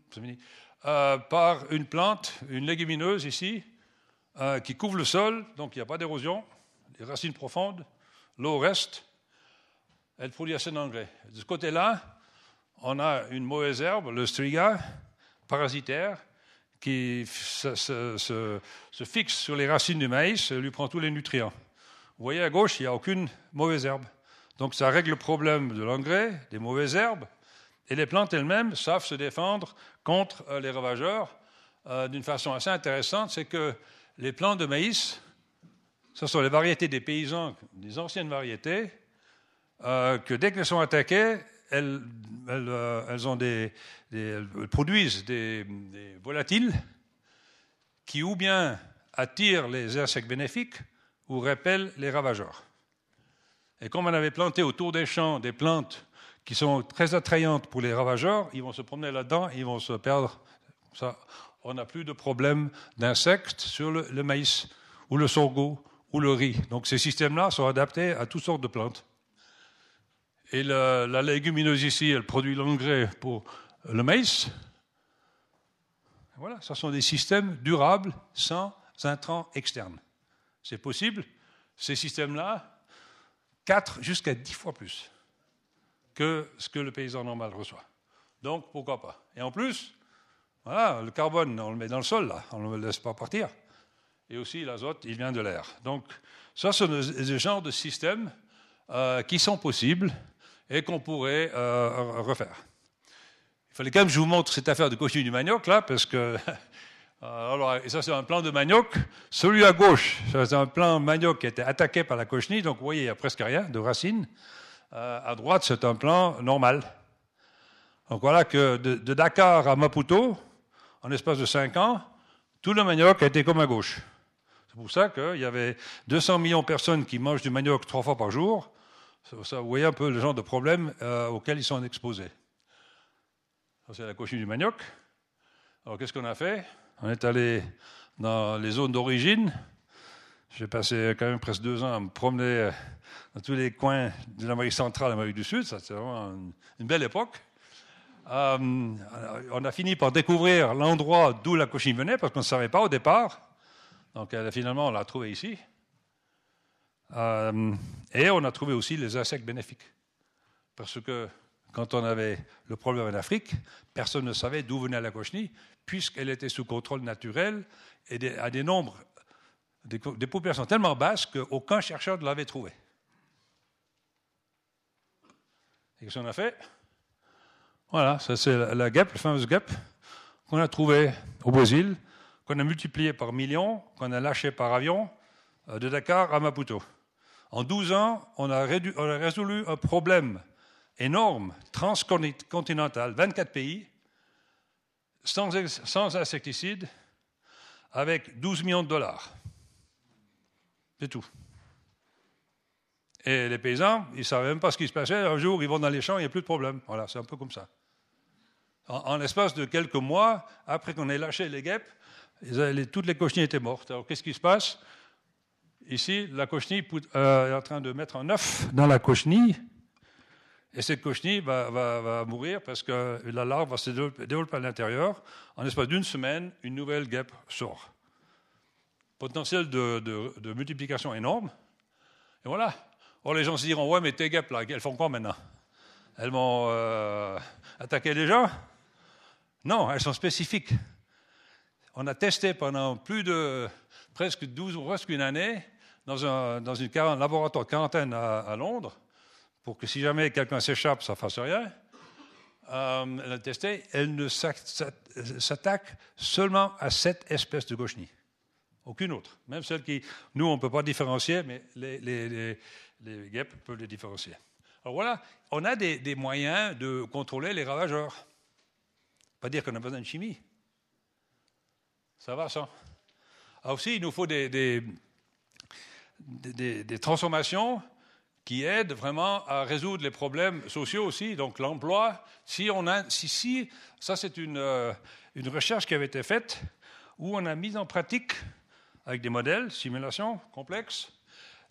euh, par une plante, une légumineuse ici, euh, qui couvre le sol, donc il n'y a pas d'érosion, des racines profondes, l'eau reste, elle produit assez d'engrais. De ce côté-là, on a une mauvaise herbe, le striga, parasitaire, qui se, fixe sur les racines du maïs lui prend tous les nutriments. Vous voyez à gauche, il n'y a aucune mauvaise herbe. Donc ça règle le problème de l'engrais, des mauvaises herbes, et les plantes elles-mêmes savent se défendre contre euh, les ravageurs euh, d'une façon assez intéressante, c'est que les plantes de maïs, ce sont les variétés des paysans, des anciennes variétés, euh, que dès qu'elles sont attaquées, elles, des, produisent des, volatiles qui ou bien attirent les insectes bénéfiques ou répellent les ravageurs. Et comme on avait planté autour des champs des plantes qui sont très attrayantes pour les ravageurs, ils vont se promener là-dedans, ils vont se perdre. On n'a plus de problème d'insectes sur le, maïs ou le sorgho ou le riz. Donc ces systèmes-là sont adaptés à toutes sortes de plantes. Et la, la légumineuse ici, elle produit l'engrais pour le maïs. Voilà, ce sont des systèmes durables sans intrants externes. C'est possible. Ces systèmes-là, 4 jusqu'à 10 fois plus que ce que le paysan normal reçoit. Donc, pourquoi pas? Et en plus, voilà, le carbone, on le met dans le sol, là, on ne le laisse pas partir. Et aussi, l'azote, il vient de l'air. Donc, ça, ce sont des genres de systèmes euh, qui sont possibles et qu'on pourrait euh, refaire. Il fallait quand même que je vous montre cette affaire de cochenille du manioc, là, parce que. (laughs) Euh, alors, et ça, c'est un plan de manioc. Celui à gauche, c'est un plan manioc qui été attaqué par la cochenille, donc vous voyez, il n'y a presque rien de racines. À droite, c'est un plan normal. Donc voilà que de, Dakar à Maputo, en espace de 5 ans, tout le manioc a été comme à gauche. C'est pour ça qu'il y avait 200 millions de personnes qui mangent du manioc trois fois par jour. Ça, vous voyez un peu le genre de problème auxquels ils sont exposés c'est la cochenille du manioc. Alors qu'est-ce qu'on a fait? On est allé dans les zones d'origine. J'ai passé quand même presque deux ans à me promener euh, dans tous les coins de l'Amérique centrale l'Amérique du Sud. C'était vraiment une, belle époque. Euh, on a fini par découvrir l'endroit d'où la cochenille venait, parce qu'on ne savait pas au départ. Donc finalement, on l'a trouvée ici. Euh, et on a trouvé aussi les insectes bénéfiques. Parce que quand on avait le problème en Afrique, personne ne savait d'où venait la cochenille, puisqu'elle était sous contrôle naturel et à des nombres, des, populations tellement basses qu'aucun chercheur ne l'avait trouvée. Et qu'est-ce qu'on a fait? Voilà, ça c'est la guêpe, la fameuse guêpe qu'on a trouvée au Brésil, qu'on a multipliée par millions, qu'on a lâchée par avion euh, de Dakar à Maputo. En 12 ans, on a, résolu un problème énorme, transcontinental, 24 pays, sans, sans insecticides, avec 12 millions de dollars. C'est tout. Et les paysans, ils ne savaient même pas ce qui se passait. Un jour, ils vont dans les champs, il n'y a plus de problème. Voilà, c'est un peu comme ça. En, l'espace de quelques mois, après qu'on ait lâché les guêpes, toutes les cochenilles étaient mortes. Alors, qu'est-ce qui se passe? Ici, la cochenille euh, est en train de mettre un œuf dans la cochenille, et cette cochenille va, mourir parce que la larve va se développer à l'intérieur. En l'espace d'une semaine, une nouvelle guêpe sort. Potentiel de, multiplication énorme. Et voilà. Or, les gens se diront Ouais, mais tes guêpes, elles font quoi maintenant? Elles vont euh, les gens? Non, elles sont spécifiques. On a testé pendant plus de presque 12 ou presque une année dans un dans une laboratoire quarantaine à, Londres pour que si jamais quelqu'un s'échappe, ça ne fasse rien. Euh, elle a testé, elle ne s'attaque seulement à cette espèce de gauchenie. Aucune autre. Même celle qui, nous, on ne peut pas différencier, mais les, guêpes peuvent les différencier. Alors voilà, on a des moyens de contrôler les ravageurs. Pas dire qu'on a besoin de chimie. Ça va, ça ah, Aussi, il nous faut des, des, des, transformations qui aident vraiment à résoudre les problèmes sociaux aussi, donc l'emploi. Si on a, si, si ça c'est une, euh, une recherche qui avait été faite où on a mis en pratique avec des modèles, simulations complexes,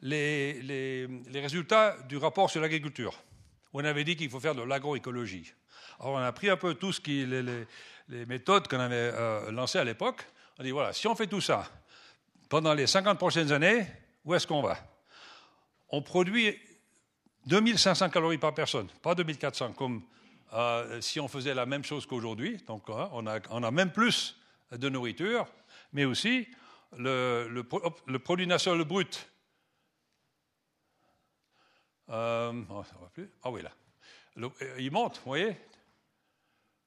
les, les, les résultats du rapport sur l'agriculture. On avait dit qu'il faut faire de l'agroécologie. Alors on a pris un peu tout ce qui, les, les méthodes qu'on avait euh, lancées à l'époque, on dit voilà, si on fait tout ça, pendant les 50 prochaines années, où est-ce qu'on va? On produit 2500 calories par personne, pas 2400, comme euh, si on faisait la même chose qu'aujourd'hui. Donc hein, on, a, même plus de nourriture, mais aussi le, produit national brut. Euh, oh, ah oui, là. Il monte, vous voyez?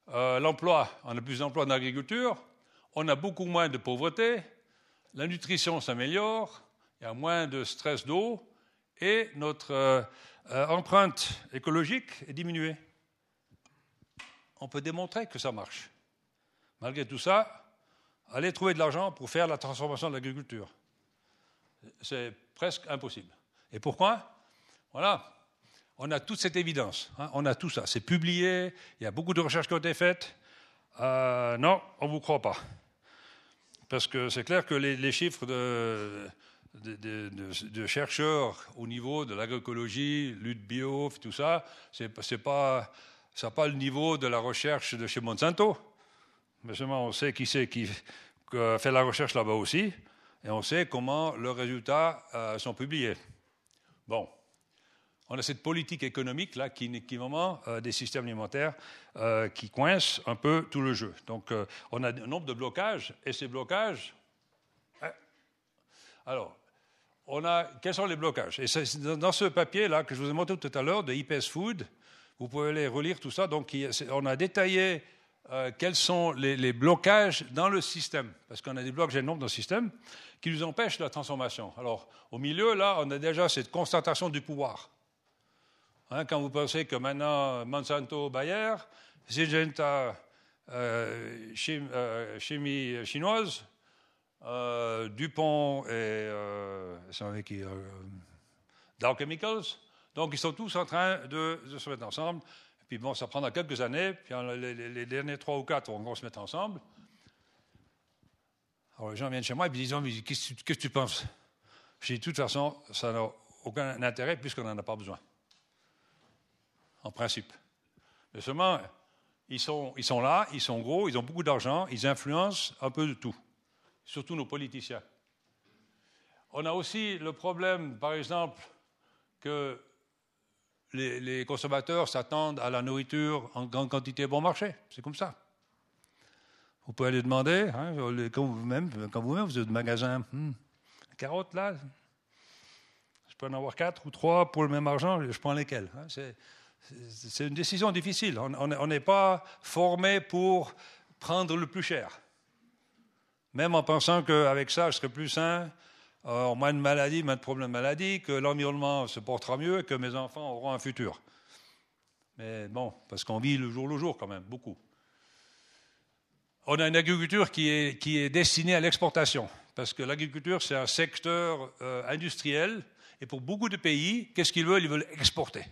L'emploi, on a plus d'emplois dans l'agriculture, on a beaucoup moins de pauvreté, la nutrition s'améliore, il y a moins de stress d'eau et notre euh, euh, empreinte écologique est diminuée. On peut démontrer que ça marche. Malgré tout ça, allez trouver de l'argent pour faire la transformation de l'agriculture. C'est presque impossible. Et pourquoi? Voilà, on a toute cette évidence, hein. on a tout ça. C'est publié, il y a beaucoup de recherches qui ont été faites. Euh, non, on ne vous croit pas. Parce que c'est clair que les, chiffres de, chercheurs au niveau de l'agroécologie, lutte bio, tout ça, c'est, c'est pas, ça pas le niveau de la recherche de chez Monsanto. Mais seulement on sait qui c'est qui fait la recherche là-bas aussi, et on sait comment leurs résultats euh, sont publiés. Bon on a cette politique économique là qui, qui vraiment euh, des systèmes alimentaires euh, qui coincent un peu tout le jeu. Donc euh, on a un nombre de blocages et ces blocages. Hein. alors, on a quels sont les blocages? Et dans ce papier là que je vous ai montré tout à l'heure de IPS Food, vous pouvez aller relire tout ça. Donc on a détaillé quels sont les, blocages dans le système, parce qu'on a des blocages énormes dans le système qui nous empêchent la transformation. Alors, au milieu, là, on a déjà cette concentration du pouvoir. Hein, quand vous pensez que maintenant Monsanto, Bayer, Syngenta, euh, euh, chimie, chinoise, euh, Dupont et qui, Dow Chemicals, donc ils sont tous en train de, se mettre ensemble. Et puis bon, ça prendra quelques années, puis les, derniers trois ou quatre vont se mettre ensemble. Alors les gens viennent chez moi et me disent Qu'est-ce que tu penses? Je dis De toute façon, ça n'a aucun intérêt puisqu'on n'en a pas besoin en principe. Mais seulement, ils sont, là, ils sont gros, ils ont beaucoup d'argent, ils influencent un peu de tout, surtout nos politiciens. On a aussi le problème, par exemple, que les, consommateurs s'attendent à la nourriture en grande quantité bon marché. C'est comme ça. Vous pouvez aller demander, hein, quand vous-même, vous-même, vous êtes au magasin, hmm, carottes là, je peux en avoir quatre ou trois pour le même argent, je prends lesquels. Hein, c'est une décision difficile. On n'est pas formé pour prendre le plus cher. Même en pensant qu'avec ça, je serai plus sain, moins de maladies, moins de problèmes de maladies, que l'environnement se portera mieux et que mes enfants auront un futur. Mais bon, parce qu'on vit le jour le jour quand même, beaucoup. On a une agriculture qui est, qui est destinée à l'exportation, parce que l'agriculture, c'est un secteur euh, industriel, et pour beaucoup de pays, qu'est-ce qu'ils veulent? Ils veulent exporter.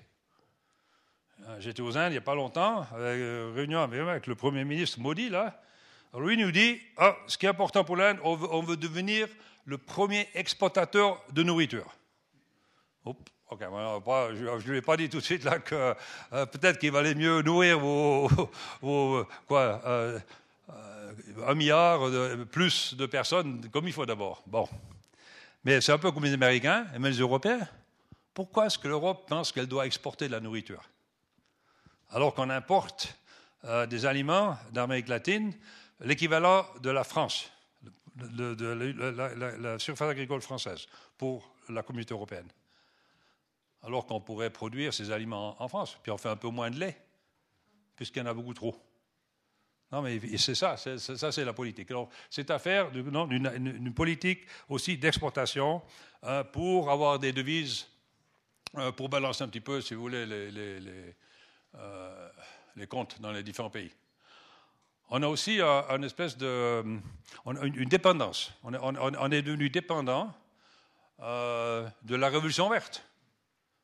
Euh, j'étais aux Indes il n'y a pas longtemps, avec, réunion avec le Premier ministre Modi, là. Alors lui nous dit, ah, ce qui est important pour l'Inde, on veut devenir le premier exportateur de nourriture. je ne lui ai pas dit tout de suite là que euh, peut-être qu'il valait mieux nourrir vos, (laughs) quoi, euh, euh, un milliard plus de personnes comme il faut d'abord. Bon, mais c'est un peu comme les Américains et même les Européens. Pourquoi est-ce que l'Europe pense qu'elle doit exporter de la nourriture? Alors qu'on importe des aliments d'Amérique latine l'équivalent de la France de, la, surface agricole française pour la communauté européenne. Alors qu'on pourrait produire ces aliments en France, puis on fait un peu moins de lait, puisqu'il y en a beaucoup trop. Non, mais c'est ça, ça c'est la politique. Alors, c'est affaire d'une politique aussi d'exportation euh, pour avoir des devises, euh, pour balancer un petit peu, si vous voulez, les, euh, les comptes dans les différents pays on a aussi euh, une espèce de une dépendance. On est, devenu dépendant euh, de la révolution verte.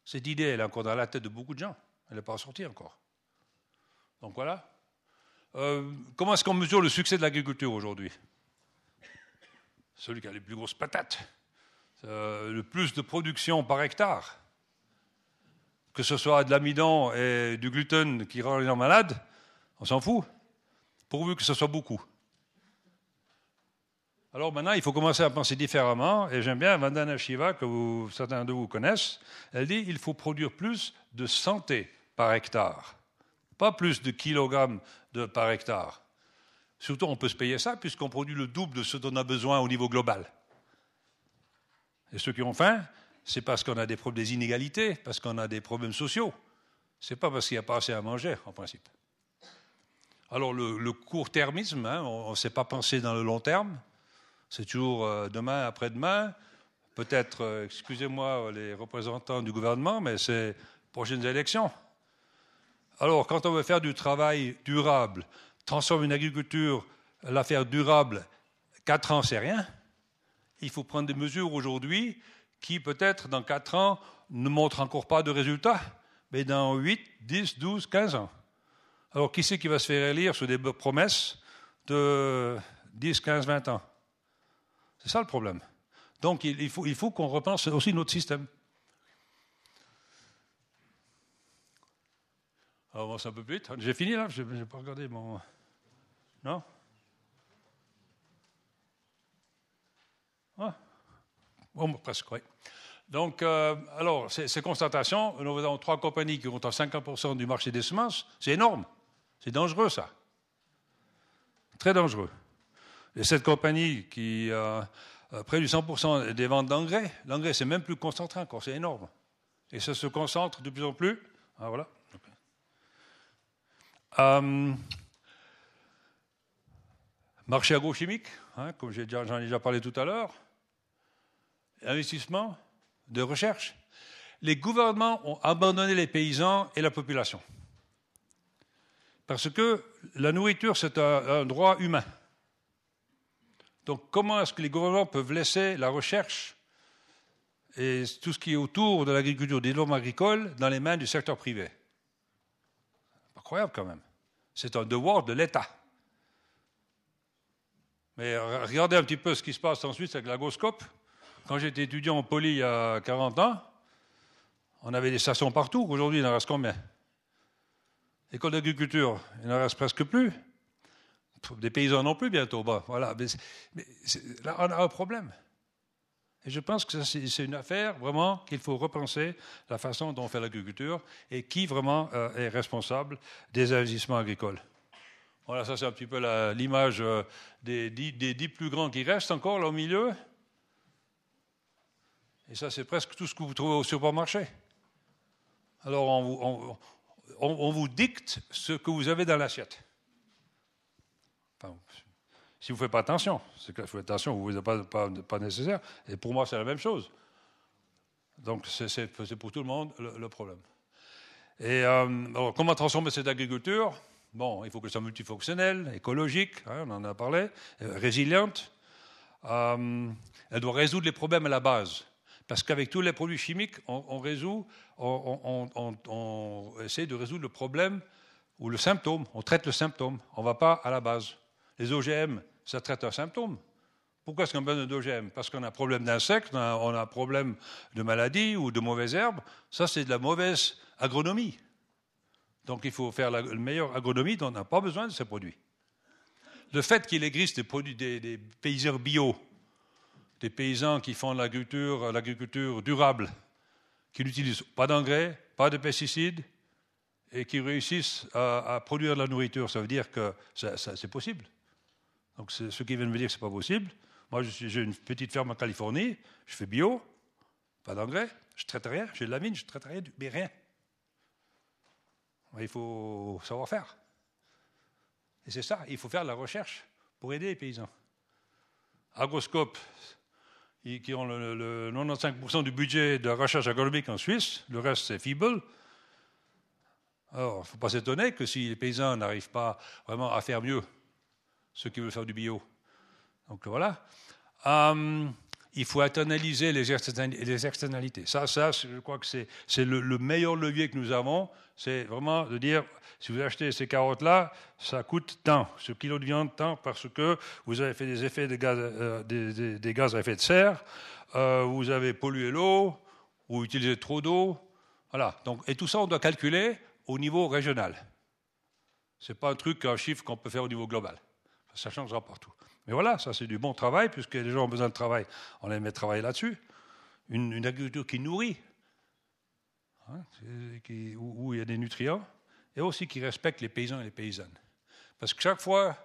Cette idée, elle est encore dans la tête de beaucoup de gens. Elle n'est pas sortie encore. Donc voilà. Euh, comment est-ce qu'on mesure le succès de l'agriculture aujourd'hui? Celui qui a les plus grosses patates, le plus de production par hectare, que ce soit de l'amidon et du gluten qui rend les gens malades, on s'en fout pourvu que ce soit beaucoup. Alors maintenant, il faut commencer à penser différemment, et j'aime bien Vandana Shiva, que certains de vous connaissent, elle dit il faut produire plus de santé par hectare, pas plus de kilogrammes par hectare. Surtout, on peut se payer ça, puisqu'on produit le double de ce dont on a besoin au niveau global. Et ceux qui ont faim, c'est parce qu'on a des problèmes des inégalités, parce qu'on a des problèmes sociaux. C'est pas parce qu'il n'y a pas assez à manger, en principe. Alors le, court-termisme, hein, on ne sait pas penser dans le long terme. C'est toujours euh, demain, après-demain. Peut-être, euh, excusez-moi les représentants du gouvernement, mais c'est prochaines élections. Alors quand on veut faire du travail durable, transformer une agriculture, la faire durable, quatre ans, c'est rien. Il faut prendre des mesures aujourd'hui qui, peut-être, dans quatre ans, ne montrent encore pas de résultats, mais dans 8, 10, 12, 15 ans. Alors, qui c'est qui va se faire élire sur des promesses de 10, 15, 20 ans? C'est ça le problème. Donc, il faut, il faut qu'on repense aussi notre système. Alors, on un peu plus vite. J'ai fini là Je n'ai pas regardé mon. Non? Ah. Bon, presque, oui. Donc, euh, alors, ces, constatations, nous avons trois compagnies qui à 50% du marché des semences, c'est énorme. C'est dangereux, ça. Très dangereux. Et cette compagnie qui a près du 100% des ventes d'engrais, l'engrais, c'est même plus concentré encore, c'est énorme. Et ça se concentre de plus en plus. Ah, voilà. Euh, marché agrochimique, hein, comme j'en ai déjà parlé tout à l'heure. Investissement de recherche. Les gouvernements ont abandonné les paysans et la population. Parce que la nourriture, c'est un, droit humain. Donc comment est-ce que les gouvernements peuvent laisser la recherche et tout ce qui est autour de l'agriculture, des normes agricoles, dans les mains du secteur privé? Incroyable quand même. C'est un devoir de l'État. Mais regardez un petit peu ce qui se passe ensuite avec l'agoscope. Quand j'étais étudiant en poly il y a 40 ans, on avait des stations partout. Aujourd'hui, il en reste combien? École d'agriculture, il n'en reste presque plus. Des paysans non plus bientôt. voilà. Mais, là, on a un problème. Et je pense que c'est une affaire vraiment qu'il faut repenser la façon dont on fait l'agriculture et qui vraiment euh, est responsable des investissements agricoles. Voilà, ça c'est un petit peu l'image euh, des, des, dix plus grands qui restent encore là au milieu. Et ça c'est presque tout ce que vous trouvez au supermarché. Alors on, on, vous dicte ce que vous avez dans l'assiette. si vous ne faites pas attention, c'est que faites attention, vous ne pas, pas, nécessaire. Et pour moi, c'est la même chose. Donc, c'est pour tout le monde le, problème. Et euh, comment transformer cette agriculture? Bon, il faut que ce soit multifonctionnel, écologique, hein, on en a parlé, euh, résiliente. Euh, elle doit résoudre les problèmes à la base. Parce qu'avec tous les produits chimiques, on, on, essaie de résoudre le problème ou le symptôme. On traite le symptôme. On ne va pas à la base. Les OGM, ça traite un symptôme. Pourquoi est-ce qu'on a besoin d'OGM Parce qu'on a un problème d'insectes, on, a un problème de maladie ou de mauvaises herbes. Ça, c'est de la mauvaise agronomie. Donc il faut faire la meilleure agronomie dont on n'a pas besoin de ces produits. Le fait qu'il existe des, produits, des, des bio des paysans qui font l'agriculture, l'agriculture durable, qui n'utilisent pas d'engrais, pas de pesticides, et qui réussissent à, produire de la nourriture. Ça veut dire que c'est possible. Donc ceux qui viennent me dire que ce n'est pas possible, moi j'ai une petite ferme en Californie, je fais bio, pas d'engrais, je traite rien, j'ai de la mine, je traite rien, mais rien. Il faut savoir faire. Et c'est ça, il faut faire la recherche pour aider les paysans. Agroscope, qui ont le, 95% du budget de la recherche agronomique en Suisse, le reste c'est feeble. Alors, il ne faut pas s'étonner que si les paysans n'arrivent pas vraiment à faire mieux, ceux qui veulent faire du bio. Donc voilà. Hum, il faut internaliser les externalités. Ça, ça je crois que c'est le, le, meilleur levier que nous avons. C'est vraiment de dire, si vous achetez ces carottes-là, ça coûte tant, ce kilo de viande tant, parce que vous avez fait des effets de gaz, euh, des, gaz à effet de serre, euh, vous avez pollué l'eau, ou utilisé trop d'eau. Voilà. Donc, et tout ça, on doit calculer au niveau régional. Ce n'est pas un truc, un chiffre qu'on peut faire au niveau global. Ça changera partout. Mais voilà, ça c'est du bon travail, puisque les gens ont besoin de travail, on les met travailler là-dessus. Une, agriculture qui nourrit, hein, où, il y a des nutriments, et aussi qui respecte les paysans et les paysannes. Parce que chaque fois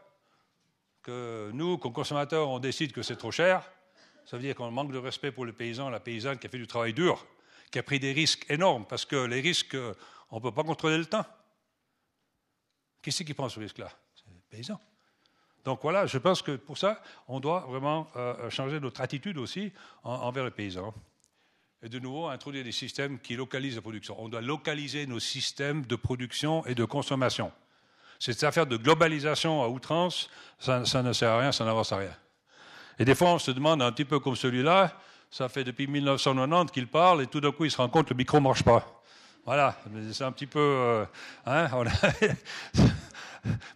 que nous, comme consommateurs, on décide que c'est trop cher, ça veut dire qu'on manque de respect pour le paysan, la paysanne qui a fait du travail dur, qui a pris des risques énormes, parce que les risques, on ne peut pas contrôler le temps. Qui c'est qui prend ce risque-là? C'est les paysans. Donc voilà, je pense que pour ça, on doit vraiment euh, changer notre attitude aussi envers les paysans. Et de nouveau, introduire des systèmes qui localisent la production. On doit localiser nos systèmes de production et de consommation. Cette affaire de globalisation à outrance, ça, ne sert à rien, ça n'avance à rien. Et des fois, on se demande, un petit peu comme celui-là, ça fait depuis 1990 qu'il parle, et tout d'un coup, il se rend compte que le micro ne marche pas. Voilà, c'est un petit peu... Euh, hein, (laughs)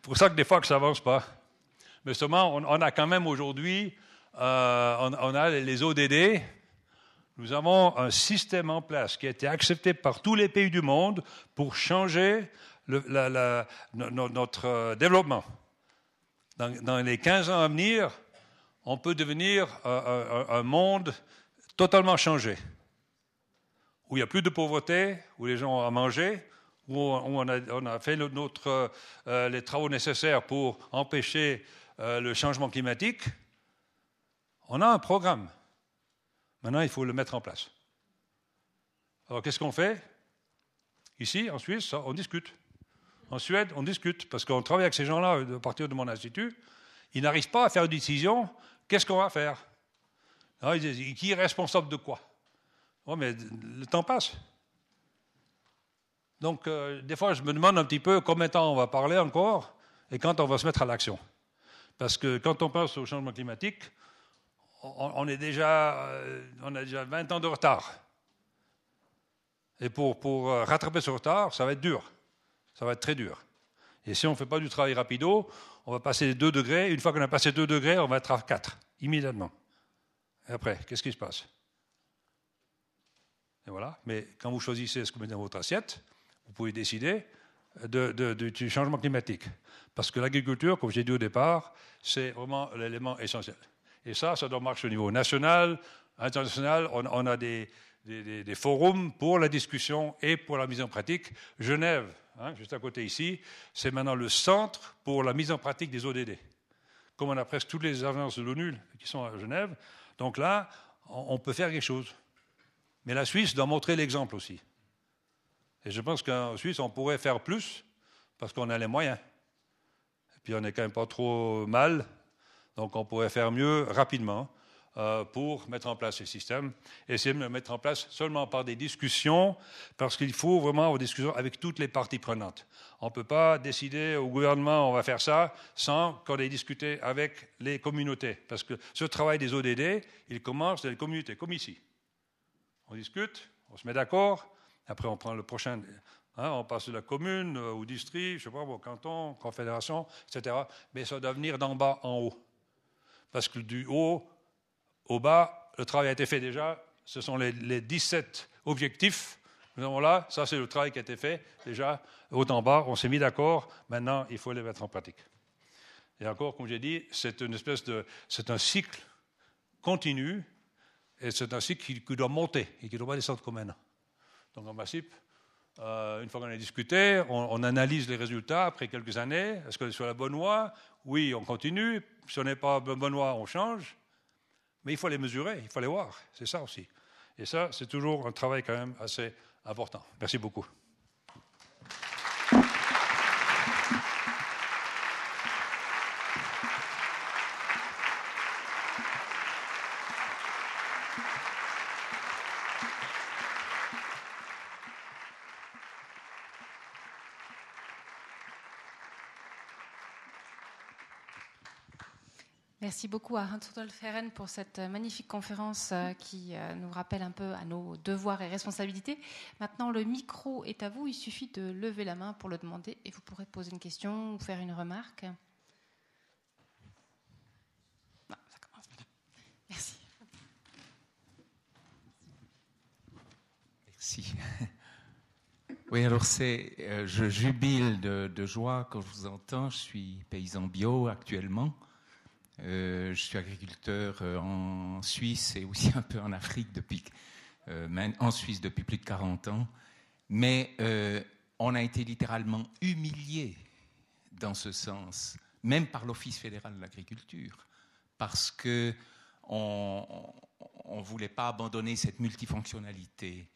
pour ça que des fois que ça avance pas. Mais seulement, on, a quand même aujourd'hui, euh, on, a les ODD. Nous avons un système en place qui a été accepté par tous les pays du monde pour changer notre euh, développement. Dans, les 15 ans à venir, on peut devenir un, monde totalement changé, où il n'y a plus de pauvreté, où les gens ont à manger, où on, a, fait notre, euh, les travaux nécessaires pour empêcher euh, le changement climatique, on a un programme. Maintenant, il faut le mettre en place. Alors, qu'est-ce qu'on fait? Ici, en Suisse, on discute. En Suède, on discute, parce qu'on travaille avec ces gens-là à partir de mon institut. Ils n'arrivent pas à faire une décision. Qu'est-ce qu'on va faire? Qui est responsable de quoi? Oh, mais le temps passe. Donc, euh, des fois, je me demande un petit peu combien de temps on va parler encore et quand on va se mettre à l'action. Parce que quand on pense au changement climatique, on, est déjà, euh, on a déjà 20 ans de retard. Et pour, euh, rattraper ce retard, ça va être dur. Ça va être très dur. Et si on ne fait pas du travail rapido, on va passer 2 degrés. Une fois qu'on a passé 2 degrés, on va être à 4, immédiatement. Et après, qu'est-ce qui se passe? Et voilà. Mais quand vous choisissez ce que vous mettez dans votre assiette, vous pouvez décider du changement climatique. Parce que l'agriculture, comme j'ai dit au départ, c'est vraiment l'élément essentiel. Et ça, ça doit marcher au niveau national, international. On, a des, forums pour la discussion et pour la mise en pratique. Genève, hein, juste à côté ici, c'est maintenant le centre pour la mise en pratique des ODD. Comme on a presque toutes les agences de l'ONU qui sont à Genève, donc là, on peut faire quelque chose. Mais la Suisse doit montrer l'exemple aussi. Et je pense qu'en Suisse, on pourrait faire plus parce qu'on a les moyens. Et puis on n'est quand même pas trop mal, donc on pourrait faire mieux rapidement euh, pour mettre en place ces systèmes. Essayer de le mettre en place seulement par des discussions, parce qu'il faut vraiment avoir des discussions avec toutes les parties prenantes. On ne peut pas décider au gouvernement on va faire ça sans qu'on ait discuté avec les communautés. Parce que ce travail des ODD, il commence dans les communautés, comme ici. On discute, on se met d'accord, après, on prend le prochain. Hein, on passe de la commune euh, au district, je sais pas, au canton, confédération, etc. Mais ça doit venir d'en bas en haut. Parce que du haut au bas, le travail a été fait déjà. Ce sont les, les 17 objectifs. Nous avons là, ça c'est le travail qui a été fait déjà. Haut en bas, on s'est mis d'accord. Maintenant, il faut les mettre en pratique. Et encore, comme j'ai dit, c'est une espèce de, un cycle continu, et c'est un cycle qui, qui, doit monter et qui ne doit pas descendre comme maintenant. Donc en principe, euh, une fois qu'on a discuté, on, analyse les résultats après quelques années. Est-ce est sur la bonne voie? Oui, on continue. Si on n'est pas la bonne voie, on change. Mais il faut les mesurer, il faut les voir. C'est ça aussi. Et ça, c'est toujours un travail quand même assez important. Merci beaucoup. Merci beaucoup à Hans-Rudolf Herren pour cette magnifique conférence euh, qui euh, nous rappelle un peu à nos devoirs et responsabilités. Maintenant, le micro est à vous. Il suffit de lever la main pour le demander et vous pourrez poser une question ou faire une remarque. Merci. Merci. Oui, alors c'est, euh, je jubile de, joie quand je vous entends. Je suis paysan bio actuellement. Euh, je suis agriculteur euh, en Suisse et aussi un peu en Afrique depuis, euh, en Suisse depuis plus de 40 ans. Mais on a été littéralement humilié dans ce sens, même par l'Office fédéral de l'agriculture, parce que on ne voulait pas abandonner cette multifonctionnalité,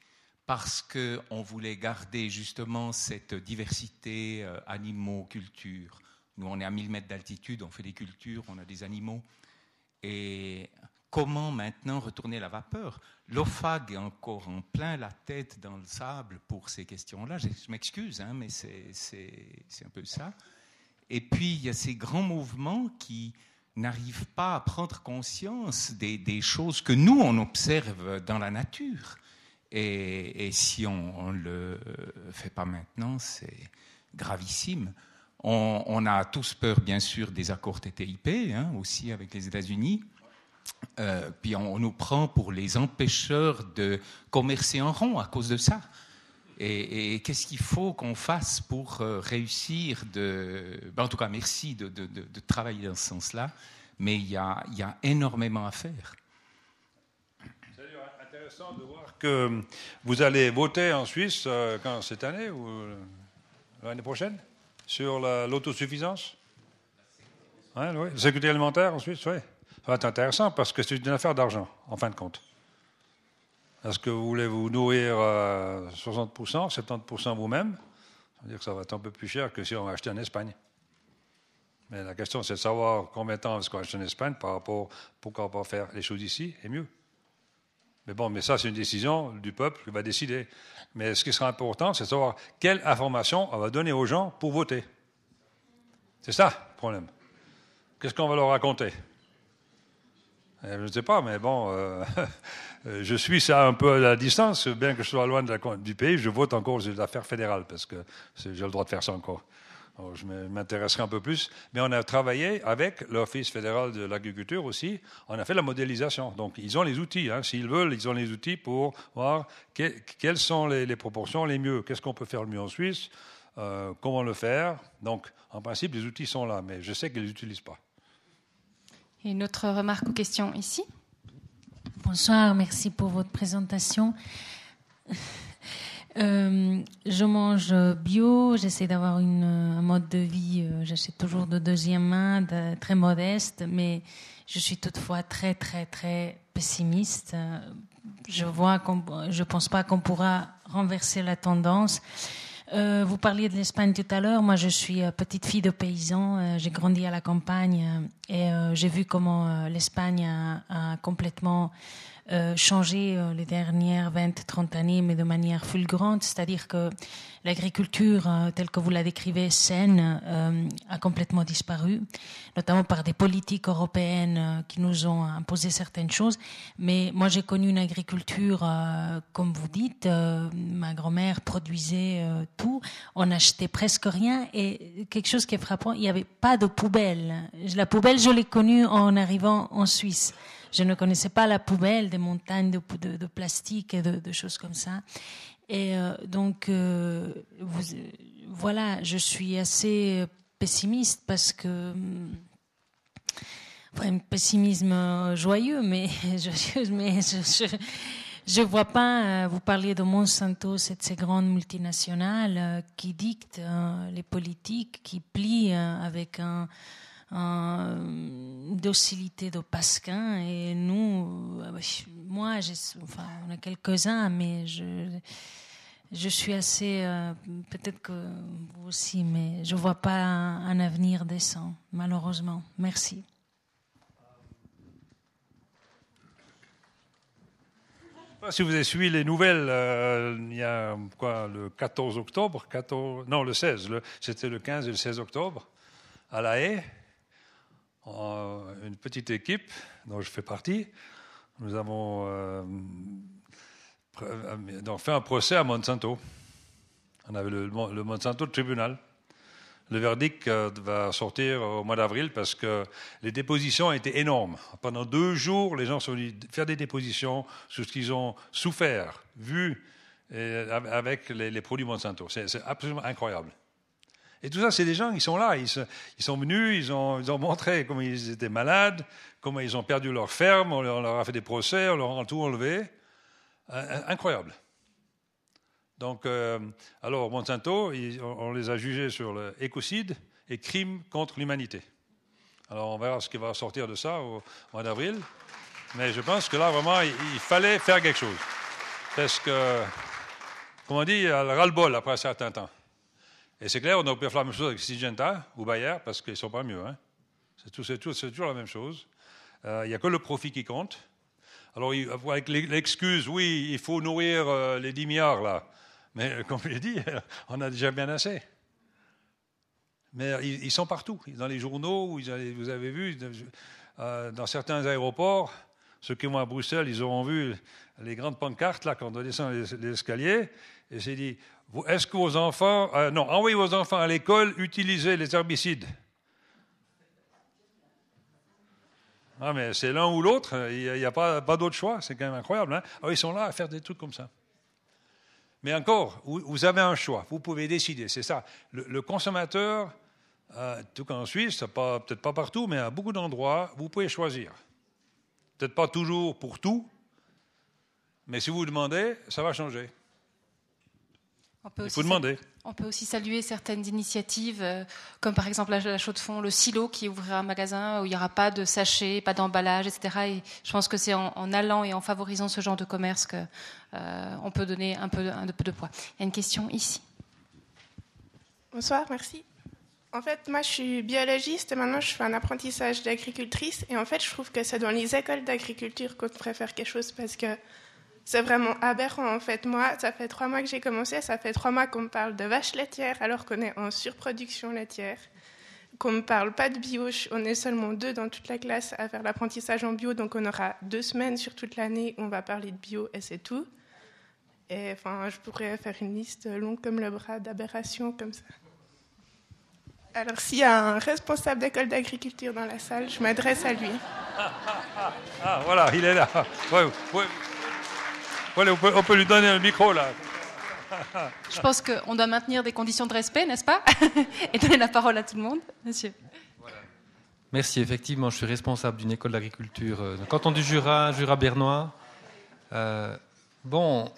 parce qu'on voulait garder justement cette diversité animaux, culture, nous, on est à 1000 mètres d'altitude, on fait des cultures, on a des animaux. Et comment maintenant retourner la vapeur? L'OFAG est encore en plein la tête dans le sable pour ces questions-là. Je, m'excuse, hein, mais c'est un peu ça. Et puis, il y a ces grands mouvements qui n'arrivent pas à prendre conscience des, choses que nous, on observe dans la nature. Et, si on ne le fait pas maintenant, c'est gravissime. On, a tous peur, bien sûr, des accords TTIP, hein, aussi avec les États-Unis. Euh, puis on, nous prend pour les empêcheurs de commercer en rond à cause de ça. Et, qu'est-ce qu'il faut qu'on fasse pour euh, réussir. Ben, en tout cas, merci de, travailler dans ce sens-là, mais il y, a, énormément à faire. C'est intéressant de voir que vous allez voter en Suisse euh, cette année ou l'année prochaine? Sur l'autosuffisance? Ouais, oui. Sécurité alimentaire en Suisse, oui. Ça va être intéressant parce que c'est une affaire d'argent, en fin de compte. Est-ce que vous voulez vous nourrir 60%, 70% vous-même? Ça veut dire que ça va être un peu plus cher que si on achetait en Espagne. Mais la question, c'est de savoir combien de temps est-ce qu'on achète en Espagne par rapport à pourquoi pas faire les choses ici et mieux. Mais bon, mais ça, c'est une décision du peuple qui va décider. Mais ce qui sera important, c'est de savoir quelle information on va donner aux gens pour voter. C'est ça le problème. Qu'est-ce qu'on va leur raconter? Eh, Je ne sais pas, mais bon, euh, (laughs) je suis ça un peu à la distance, bien que je sois loin du pays, je vote encore sur l'affaire fédérale, parce que j'ai le droit de faire ça encore je m'intéresserai un peu plus. Mais on a travaillé avec l'Office fédéral de l'agriculture aussi. On a fait la modélisation. Donc, ils ont les outils. Hein. S'ils veulent, ils ont les outils pour voir quelles sont les, proportions les mieux. Qu'est-ce qu'on peut faire le mieux en Suisse? Euh, comment le faire? Donc, en principe, les outils sont là, mais je sais qu'ils ne les utilisent pas. Et une autre remarque ou question ici? Bonsoir, merci pour votre présentation. Euh, je mange bio, j'essaie d'avoir un mode de vie, euh, j'achète toujours de deuxième main, très modeste, mais je suis toutefois très, très, très pessimiste. Je vois je pense pas qu'on pourra renverser la tendance. Euh, vous parliez de l'Espagne tout à l'heure. Moi, je suis euh, petite fille de paysan. Euh, j'ai grandi à la campagne et j'ai vu comment l'Espagne a, complètement euh, changé euh, les dernières 20-30 années, mais de manière fulgurante. C'est-à-dire que l'agriculture, euh, telle que vous la décrivez, saine, a complètement disparu, notamment par des politiques européennes qui nous ont imposé certaines choses. Mais moi, j'ai connu une agriculture, comme vous dites, ma grand-mère produisait tout, on n'achetait presque rien, et quelque chose qui est frappant, il n'y avait pas de poubelle. La poubelle, je l'ai connue en arrivant en Suisse. Je ne connaissais pas la poubelle, des montagnes de, de, plastique et de, choses comme ça. Et euh, donc, euh, voilà, je suis assez pessimiste parce que. Enfin, un pessimisme joyeux, mais (laughs) je, mais je, je vois pas, euh, vous parliez de Monsanto, c'est ces grandes multinationales qui dictent les politiques, qui plient avec un, une docilité de Pasquin et nous, euh, moi, enfin, on a quelques-uns, mais je, je suis assez, euh, peut-être que vous aussi, mais je vois pas un, avenir décent, malheureusement. Merci. Si vous avez suivi les nouvelles, euh, il y a quoi, le 14 octobre, 14, non le 16, c'était le 15 et le 16 octobre, à La Haye, une petite équipe dont je fais partie, nous avons euh, fait un procès à Monsanto. On avait le, Monsanto tribunal. Le verdict euh, va sortir au mois d'avril parce que les dépositions étaient énormes. Pendant deux jours, les gens sont venus faire des dépositions sur ce qu'ils ont souffert, vu avec les produits Monsanto. C'est absolument incroyable. Et tout ça, c'est des gens qui sont là. Ils, sont venus, ils ont, montré comment ils étaient malades, comment ils ont perdu leur ferme, on leur, a fait des procès, on leur a tout enlevé. incroyable. Donc, euh, alors, Monsanto, on les a jugés sur l'écocide et crime contre l'humanité. Alors, on verra ce qui va sortir de ça au mois d'avril. Mais je pense que là, vraiment, il, fallait faire quelque chose. Parce que, comme on dit, il y a le ras-le-bol après un certain temps. Et c'est clair, on aurait pu faire la même chose avec Syngenta ou Bayer, parce qu'ils ne sont pas mieux. Hein. C'est, toujours la même chose. Euh, il n'y a que le profit qui compte. Alors, avec l'excuse, oui, il faut nourrir euh, les 10 milliards, là. Mais euh, (laughs) comme je l'ai dit, (laughs) on a déjà bien assez. Mais ils, sont partout. Dans les journaux, vous avez vu, dans certains aéroports, ceux qui vont à Bruxelles, ils auront vu les grandes pancartes, là, quand on descend les, les escaliers. Et c'est dit est-ce que vos enfants, euh, non, envoyez vos enfants à l'école, utilisez les herbicides. Ah, mais c'est l'un ou l'autre, il n'y a, pas, d'autre choix, c'est quand même incroyable. Hein ah, ils sont là à faire des trucs comme ça. Mais encore, vous, avez un choix, vous pouvez décider, c'est ça. Le, consommateur, euh, tout cas en Suisse, peut-être pas partout, mais à beaucoup d'endroits, vous pouvez choisir. Peut-être pas toujours pour tout, mais si vous demandez, ça va changer. On peut, aussi demander. on peut aussi saluer certaines initiatives, euh, comme par exemple la, Chaux de Fonds, le Silo, qui ouvrira un magasin où il n'y aura pas de sachets, pas d'emballage, etc. Et je pense que c'est en, allant et en favorisant ce genre de commerce qu'on euh, peut donner un peu, un peu de poids. Il y a une question ici. Bonsoir, merci. En fait, moi, je suis biologiste et maintenant, je fais un apprentissage d'agricultrice. Et en fait, je trouve que c'est dans les écoles d'agriculture qu'on devrait faire quelque chose parce que c'est vraiment aberrant en fait. Moi, ça fait trois mois que j'ai commencé, ça fait trois mois qu'on me parle de vaches laitières alors qu'on est en surproduction laitière, qu'on me parle pas de bio. On est seulement deux dans toute la classe à faire l'apprentissage en bio, donc on aura deux semaines sur toute l'année où on va parler de bio et c'est tout. Et enfin, je pourrais faire une liste longue comme le bras d'aberrations comme ça. Alors, s'il y a un responsable d'école d'agriculture dans la salle, je m'adresse à lui. Ah, voilà, il est là. Ouais, ouais on, peut, lui donner un micro là. Je pense qu'on doit maintenir des conditions de respect, n'est-ce pas (laughs) Et donner la parole à tout le monde, monsieur. Merci, effectivement, je suis responsable d'une école d'agriculture euh, canton du Jura, Jura bernois. Euh, bon,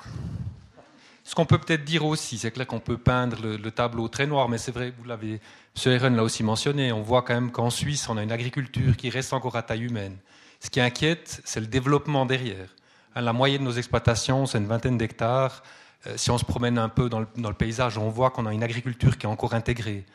ce qu'on peut peut-être dire aussi, c'est clair qu'on peut peindre le, tableau très noir, mais c'est vrai, vous l'avez, M. Eren l'a aussi mentionné, on voit quand même qu'en Suisse, on a une agriculture qui reste encore à taille humaine. Ce qui inquiète, c'est le développement derrière. La moyenne de nos exploitations, c'est une vingtaine d'hectares. Euh, si on se promène un peu dans le, paysage, on voit qu'on a une agriculture qui est encore intégrée.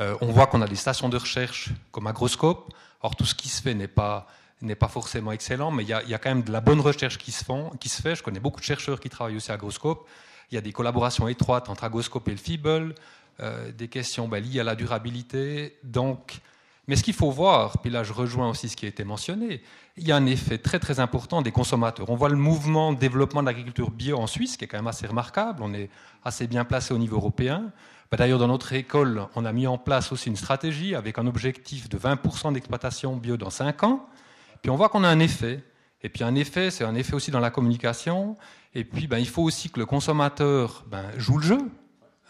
Euh, on voit qu'on a des stations de recherche comme Agroscope. Or, tout ce qui se fait n'est pas, n'est pas forcément excellent, mais il y, a, quand même de la bonne recherche qui se, font, qui se fait. Je connais beaucoup de chercheurs qui travaillent aussi à Agroscope. Il y a des collaborations étroites entre Agroscope et le FIBL, euh, des questions ben, liées à la durabilité. Donc, mais ce qu'il faut voir, puis là je rejoins aussi ce qui a été mentionné, il y a un effet très très important des consommateurs. On voit le mouvement de développement de l'agriculture bio en Suisse, qui est quand même assez remarquable. On est assez bien placé au niveau européen. Bah, d'ailleurs, dans notre école, on a mis en place aussi une stratégie avec un objectif de 20% d'exploitation bio dans 5 ans. Puis on voit qu'on a un effet. Et puis un effet, c'est un effet aussi dans la communication. Et puis ben, il faut aussi que le consommateur ben, joue le jeu.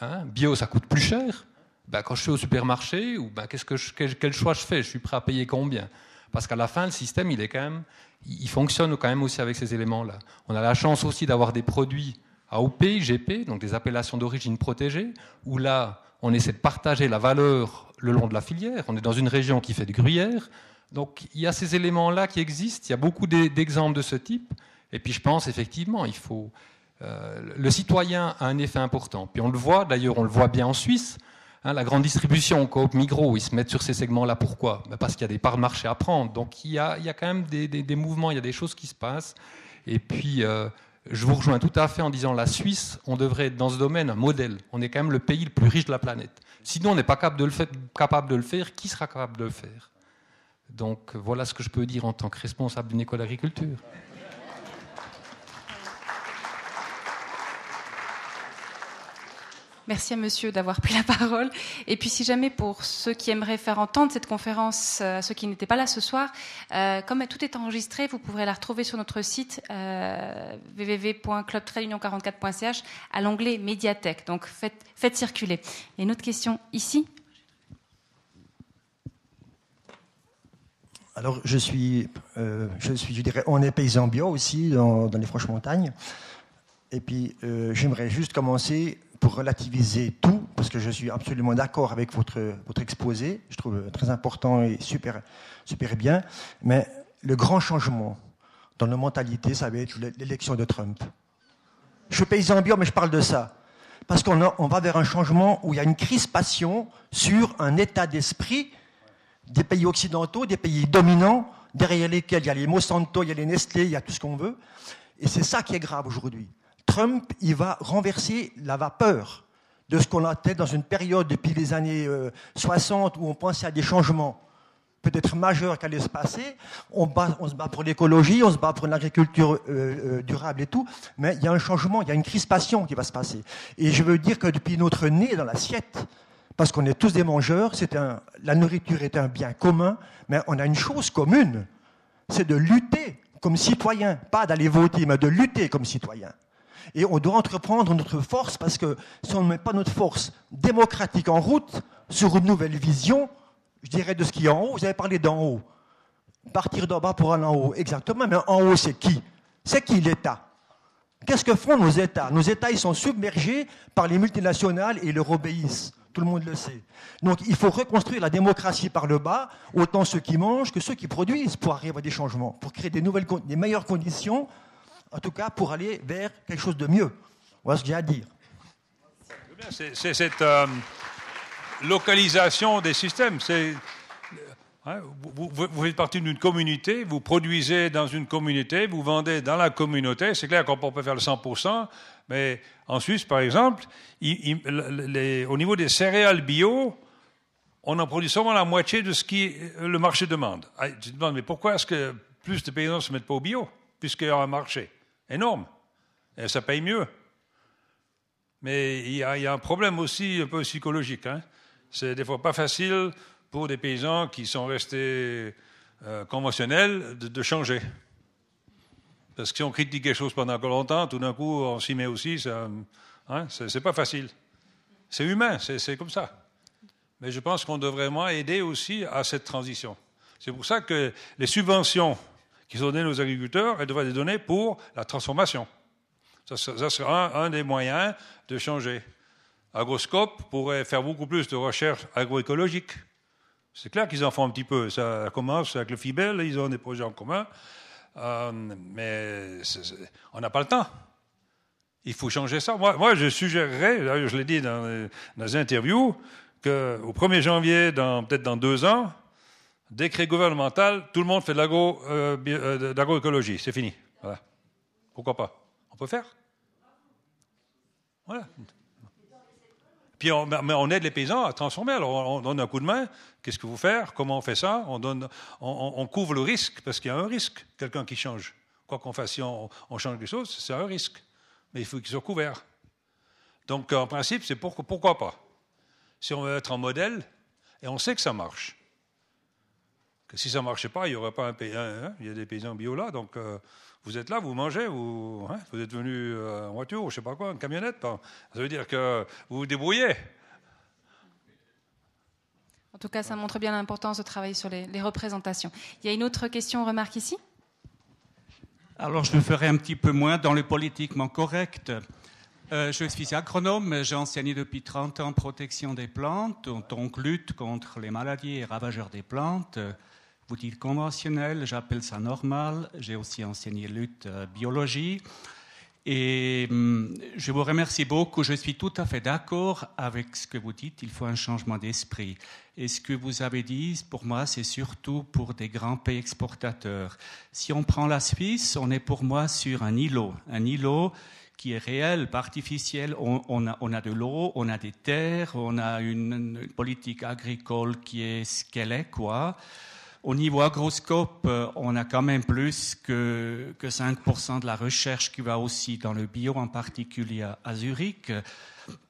Hein. bio, ça coûte plus cher. Ben, quand je suis au supermarché, ou ben, quel, choix je fais? Je suis prêt à payer combien? Parce qu'à la fin, le système, il fonctionne quand même aussi avec ces éléments-là. On a la chance aussi d'avoir des produits AOP, IGP, donc des appellations d'origine protégées, où là, on essaie de partager la valeur le long de la filière. On est dans une région qui fait du gruyère. Donc il y a ces éléments-là qui existent. Il y a beaucoup d'exemples de ce type. Et puis je pense effectivement, il faut. Euh, le citoyen a un effet important. Puis on le voit, d'ailleurs, on le voit bien en Suisse. Hein, la grande distribution, Coop, Migros, ils se mettent sur ces segments-là. Pourquoi? Ben, Parce qu'il y a des parts de marché à prendre. Donc il y a, il y a quand même des, mouvements, il y a des choses qui se passent. Et puis euh, je vous rejoins tout à fait en disant la Suisse, on devrait être dans ce domaine un modèle. On est quand même le pays le plus riche de la planète. Sinon, on n'est pas capable de le faire. Qui sera capable de le faire? Donc voilà ce que je peux dire en tant que responsable d'une école d'agriculture. Merci à monsieur d'avoir pris la parole. Et puis, si jamais pour ceux qui aimeraient faire entendre cette conférence, euh, ceux qui n'étaient pas là ce soir, euh, comme tout est enregistré, vous pourrez la retrouver sur notre site euh, 44ch à l'onglet médiathèque. Donc, faites, faites circuler. Il y une autre question ici. Alors, je suis, euh, je suis, je dirais, on est paysan bio aussi dans, dans les Franches-Montagnes. Et puis, j'aimerais juste commencer pour relativiser tout, parce que je suis absolument d'accord avec votre, votre exposé, je trouve très important et super, super bien, mais le grand changement dans nos mentalités, ça va être l'élection de Trump. Je suis paysan bio, mais je parle de ça. Parce qu'on on va vers un changement où il y a une crispation sur un état d'esprit des pays occidentaux, des pays dominants, derrière lesquels il y a les Monsanto, il y a les Nestlé, il y a tout ce qu'on veut. Et c'est ça qui est grave aujourd'hui. Trump, il va renverser la vapeur de ce qu'on a tête dans une période depuis les années 60 euh, où on pensait à des changements peut-être majeurs qui allaient se passer. On, se bat pour l'écologie, on se bat pour l'agriculture euh, euh, durable et tout, mais il y a un changement, il y a une crispation qui va se passer. Et je veux dire que depuis notre nez dans l'assiette, parce qu'on est tous des mangeurs, la nourriture est un bien commun, mais on a une chose commune, c'est de lutter comme citoyen, pas d'aller voter, mais de lutter comme citoyen. Et on doit entreprendre notre force parce que si on ne met pas notre force démocratique en route sur une nouvelle vision, je dirais de ce qui est en haut, vous avez parlé d'en haut. Partir d'en bas pour aller en haut, exactement, mais en haut c'est qui? C'est qui l'État? Qu'est-ce que font nos États? Nos États, ils sont submergés par les multinationales et leur obéissent. Tout le monde le sait. Donc il faut reconstruire la démocratie par le bas, autant ceux qui mangent que ceux qui produisent, pour arriver à des changements, pour créer des, nouvelles, des meilleures conditions en tout cas pour aller vers quelque chose de mieux. Voilà ce que j'ai à dire. C'est cette euh, localisation des systèmes. Hein, vous, faites partie d'une communauté, vous produisez dans une communauté, vous vendez dans la communauté. C'est clair qu'on peut faire le 100%, mais en Suisse, par exemple, au niveau des céréales bio, on en produit seulement la moitié de ce que le marché demande. Ah, je me demande, mais pourquoi est-ce que plus de paysans ne se mettent pas au bio, puisqu'il y a un marché? Énorme. Et ça paye mieux. Mais il y, a, un problème aussi un peu psychologique. Hein. C'est des fois pas facile pour des paysans qui sont restés euh, conventionnels de, changer. Parce que si on critique quelque chose pendant longtemps, tout d'un coup, on s'y met aussi, Hein, c'est pas facile. C'est humain, c'est comme ça. Mais je pense qu'on devrait moins aider aussi à cette transition. C'est pour ça que les subventions qui sont données aux agriculteurs, elles devraient être données pour la transformation. Ça, ça sera un, des moyens de changer. Agroscope pourrait faire beaucoup plus de recherche agroécologique. C'est clair qu'ils en font un petit peu. Ça commence avec le FIBEL, ils ont des projets en commun. Euh, mais on n'a pas le temps. Il faut changer ça. Moi, je suggérerais, je l'ai dit dans, dans les interviews, qu'au 1er janvier, peut-être dans deux ans, décret gouvernemental, tout le monde fait de euh, euh, l'agroécologie. C'est fini. Voilà. Pourquoi pas? On peut faire? Voilà. Puis on, mais on aide les paysans à transformer. Alors on donne un coup de main. Qu'est-ce que vous faire? Comment on fait ça? On, donne, on, couvre le risque parce qu'il y a un risque. Quelqu'un qui change. Quoi qu'on fasse, si on, change les choses, c'est un risque. Mais il faut qu'il soit couvert. Donc en principe, c'est pourquoi pas? Si on veut être un modèle, et on sait que ça marche. Que si ça ne marchait pas, il n'y aurait pas un paysan. Hein, il y a des paysans bio là, donc euh, vous êtes là, vous mangez, vous, hein, vous êtes venu euh, en voiture, ou je sais pas quoi, en camionnette. Ça veut dire que vous vous débrouillez. En tout cas, ça montre bien l'importance de travailler sur les, représentations. Il y a une autre question, remarque ici? Alors, je le ferai un petit peu moins dans le politiquement correct. Euh, je suis agronome, j'ai enseigné depuis 30 ans protection des plantes, donc lutte contre les maladies et ravageurs des plantes. Vous dites conventionnel, j'appelle ça normal. J'ai aussi enseigné lutte euh, biologie. Et hum, je vous remercie beaucoup. Je suis tout à fait d'accord avec ce que vous dites. Il faut un changement d'esprit. Et ce que vous avez dit, pour moi, c'est surtout pour des grands pays exportateurs. Si on prend la Suisse, on est pour moi sur un îlot. Un îlot qui est réel, artificiel. On, a, on a, de l'eau, on a des terres, on a une, une politique agricole qui est ce qu'elle est, quoi. Au niveau agroscope, euh, on a quand même plus que, que 5% de la recherche qui va aussi dans le bio, en particulier à Zurich.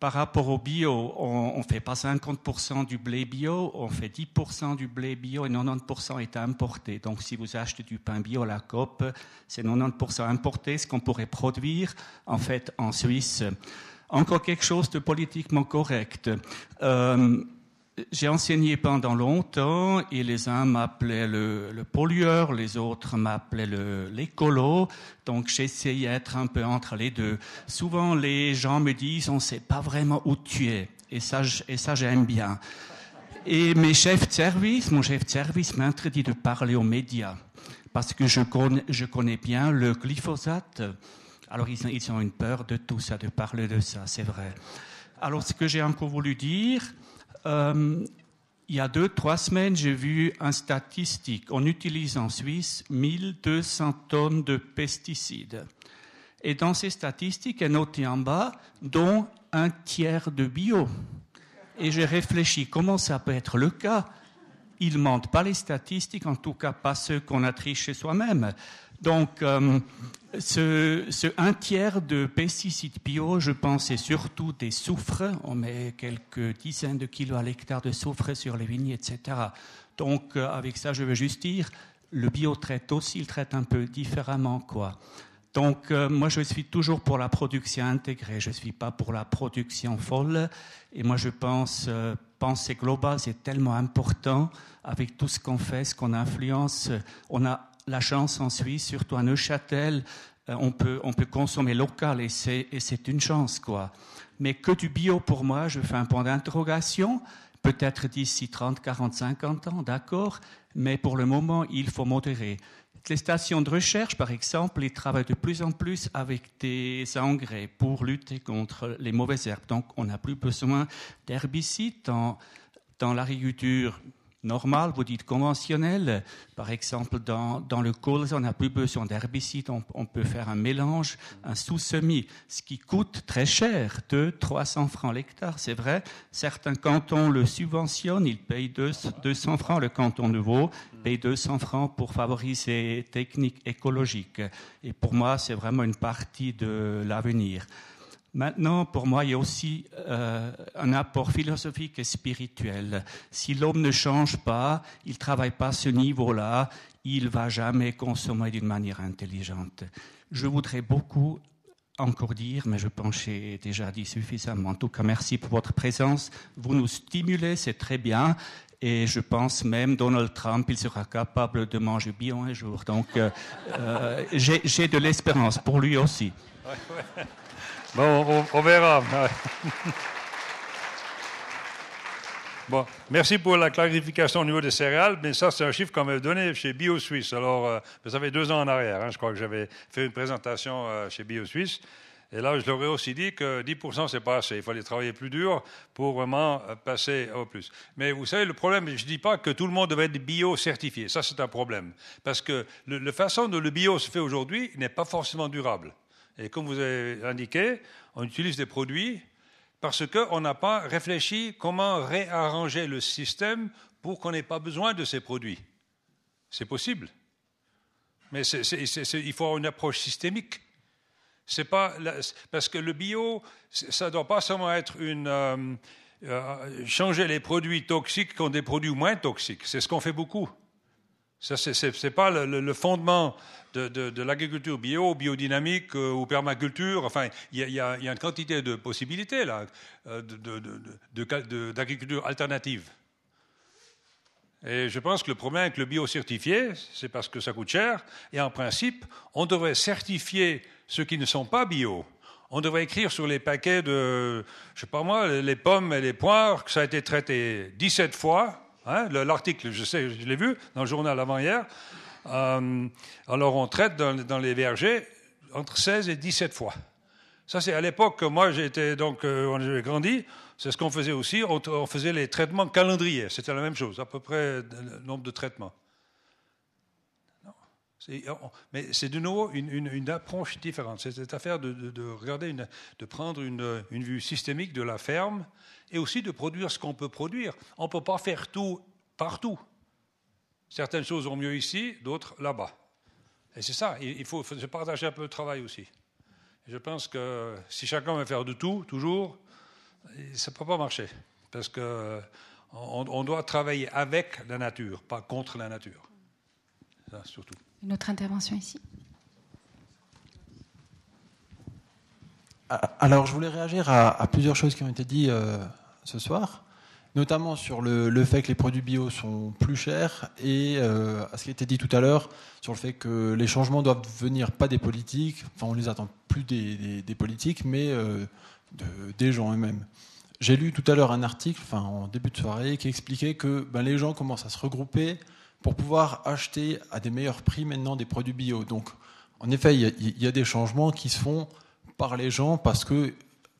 Par rapport au bio, on ne fait pas 50% du blé bio, on fait 10% du blé bio et 90% est importé. Donc si vous achetez du pain bio à la COP, c'est 90% importé, ce qu'on pourrait produire en fait en Suisse. Encore quelque chose de politiquement correct. Euh, j'ai enseigné pendant longtemps et les uns m'appelaient le, pollueur, les autres m'appelaient l'écolo. Donc j'essayais d'être un peu entre les deux. Souvent les gens me disent on ne sait pas vraiment où tu es. Et ça, et ça j'aime bien. Et mes chefs de service, mon chef de service m'interdit de parler aux médias parce que je connais, je connais bien le glyphosate. Alors ils, ils ont une peur de tout ça, de parler de ça, c'est vrai. Alors ce que j'ai encore voulu dire, euh, il y a deux, trois semaines, j'ai vu un statistique. On utilise en Suisse 1200 tonnes de pesticides. Et dans ces statistiques, est noté en bas, dont un tiers de bio. Et j'ai réfléchi, comment ça peut être le cas? Ils ne mentent pas les statistiques, en tout cas pas ceux qu'on a trichés soi-même. Donc, euh, ce, un tiers de pesticides bio, je pense, c'est surtout des soufres. On met quelques dizaines de kilos à l'hectare de soufre sur les vignes, etc. Donc, euh, avec ça, je veux juste dire, le bio traite aussi, il traite un peu différemment, quoi. Donc, euh, moi, je suis toujours pour la production intégrée. Je ne suis pas pour la production folle. Et moi, je pense, penser global, c'est tellement important avec tout ce qu'on fait, ce qu'on influence. On a la chance en Suisse, surtout à Neuchâtel, euh, on, peut, on peut consommer local et c'est, une chance, quoi. Mais que du bio pour moi, je fais un point d'interrogation. Peut-être d'ici 30, 40, 50 ans, d'accord, mais pour le moment, il faut modérer. Les stations de recherche, par exemple, ils travaillent de plus en plus avec des engrais pour lutter contre les mauvaises herbes. Donc, on n'a plus besoin d'herbicides dans, dans l'agriculture normal, vous dites conventionnel. Par exemple, dans, dans le colza, on n'a plus besoin d'herbicides, on, peut faire un mélange, un sous-semis, ce qui coûte très cher, 200, 300 francs l'hectare, c'est vrai. Certains cantons le subventionnent, ils payent 200 francs, le canton nouveau paye 200 francs pour favoriser techniques écologiques. Et pour moi, c'est vraiment une partie de l'avenir. Maintenant, pour moi, il y a aussi euh, un apport philosophique et spirituel. Si l'homme ne change pas, il ne travaille pas à ce niveau-là, il ne va jamais consommer d'une manière intelligente. Je voudrais beaucoup encore dire, mais je pense que j'ai déjà dit suffisamment. En tout cas, merci pour votre présence. Vous nous stimulez, c'est très bien. Et je pense même Donald Trump, il sera capable de manger bio un jour. Donc, euh, euh, j'ai de l'espérance pour lui aussi. (laughs) Bon, on, verra. (laughs) Bon, merci pour la clarification au niveau des céréales, mais ça, c'est un chiffre qu'on m'a donné chez BioSuisse. Alors, euh, ça fait deux ans en arrière, hein, je crois que j'avais fait une présentation euh, chez BioSuisse. Et là, je leur ai aussi dit que 10%, c'est pas assez. Il fallait travailler plus dur pour vraiment euh, passer au plus. Mais vous savez, le problème, je ne dis pas que tout le monde devait être bio-certifié. Ça, c'est un problème. Parce que la façon dont le bio se fait aujourd'hui n'est pas forcément durable. Et comme vous avez indiqué, on utilise des produits parce qu'on n'a pas réfléchi comment réarranger le système pour qu'on n'ait pas besoin de ces produits. C'est possible. Mais il faut avoir une approche systémique. C'est pas parce que le bio, ça ne doit pas seulement être une euh, euh, changer les produits toxiques contre des produits moins toxiques. C'est ce qu'on fait beaucoup. Ça, c'est pas le, fondement de, l'agriculture bio, biodynamique euh, ou permaculture. Enfin, il y, a une quantité de possibilités là, d'agriculture alternative. Et je pense que le problème avec le bio certifié, c'est parce que ça coûte cher. Et en principe, on devrait certifier ceux qui ne sont pas bio. On devrait écrire sur les paquets de, je sais pas moi, les pommes et les poires que ça a été traité 17 fois Hein, l'article, je sais, je l'ai vu dans le journal avant-hier. Euh, alors, on traite dans, les vergers entre 16 et 17 fois. Ça, c'est à l'époque que moi, j'étais donc, euh, j'ai grandi. C'est ce qu'on faisait aussi. On, faisait les traitements calendriers. C'était la même chose, à peu près le nombre de traitements. mais c'est de nouveau une, approche différente. C'est cette affaire de, regarder, de prendre une, une, vue systémique de la ferme et aussi de produire ce qu'on peut produire. On ne peut pas faire tout partout. Certaines choses vont mieux ici, d'autres là-bas. Et c'est ça, il faut, se partager un peu le travail aussi. je pense que si chacun veut faire de tout, toujours, ça ne peut pas marcher. Parce qu'on on doit travailler avec la nature, pas contre la nature. Ça, surtout. Une autre intervention ici ah, Alors, je voulais réagir à, plusieurs choses qui ont été dites euh, ce soir, notamment sur le, fait que les produits bio sont plus chers et euh, à ce qui a été dit tout à l'heure sur le fait que les changements doivent venir pas des politiques, enfin on les attend plus des, politiques, mais euh, des gens eux-mêmes. J'ai lu tout à l'heure un article, enfin en début de soirée, qui expliquait que ben, les gens commencent à se regrouper pour pouvoir acheter à des meilleurs prix maintenant des produits bio. Donc, en effet, il y, a des changements qui se font par les gens parce que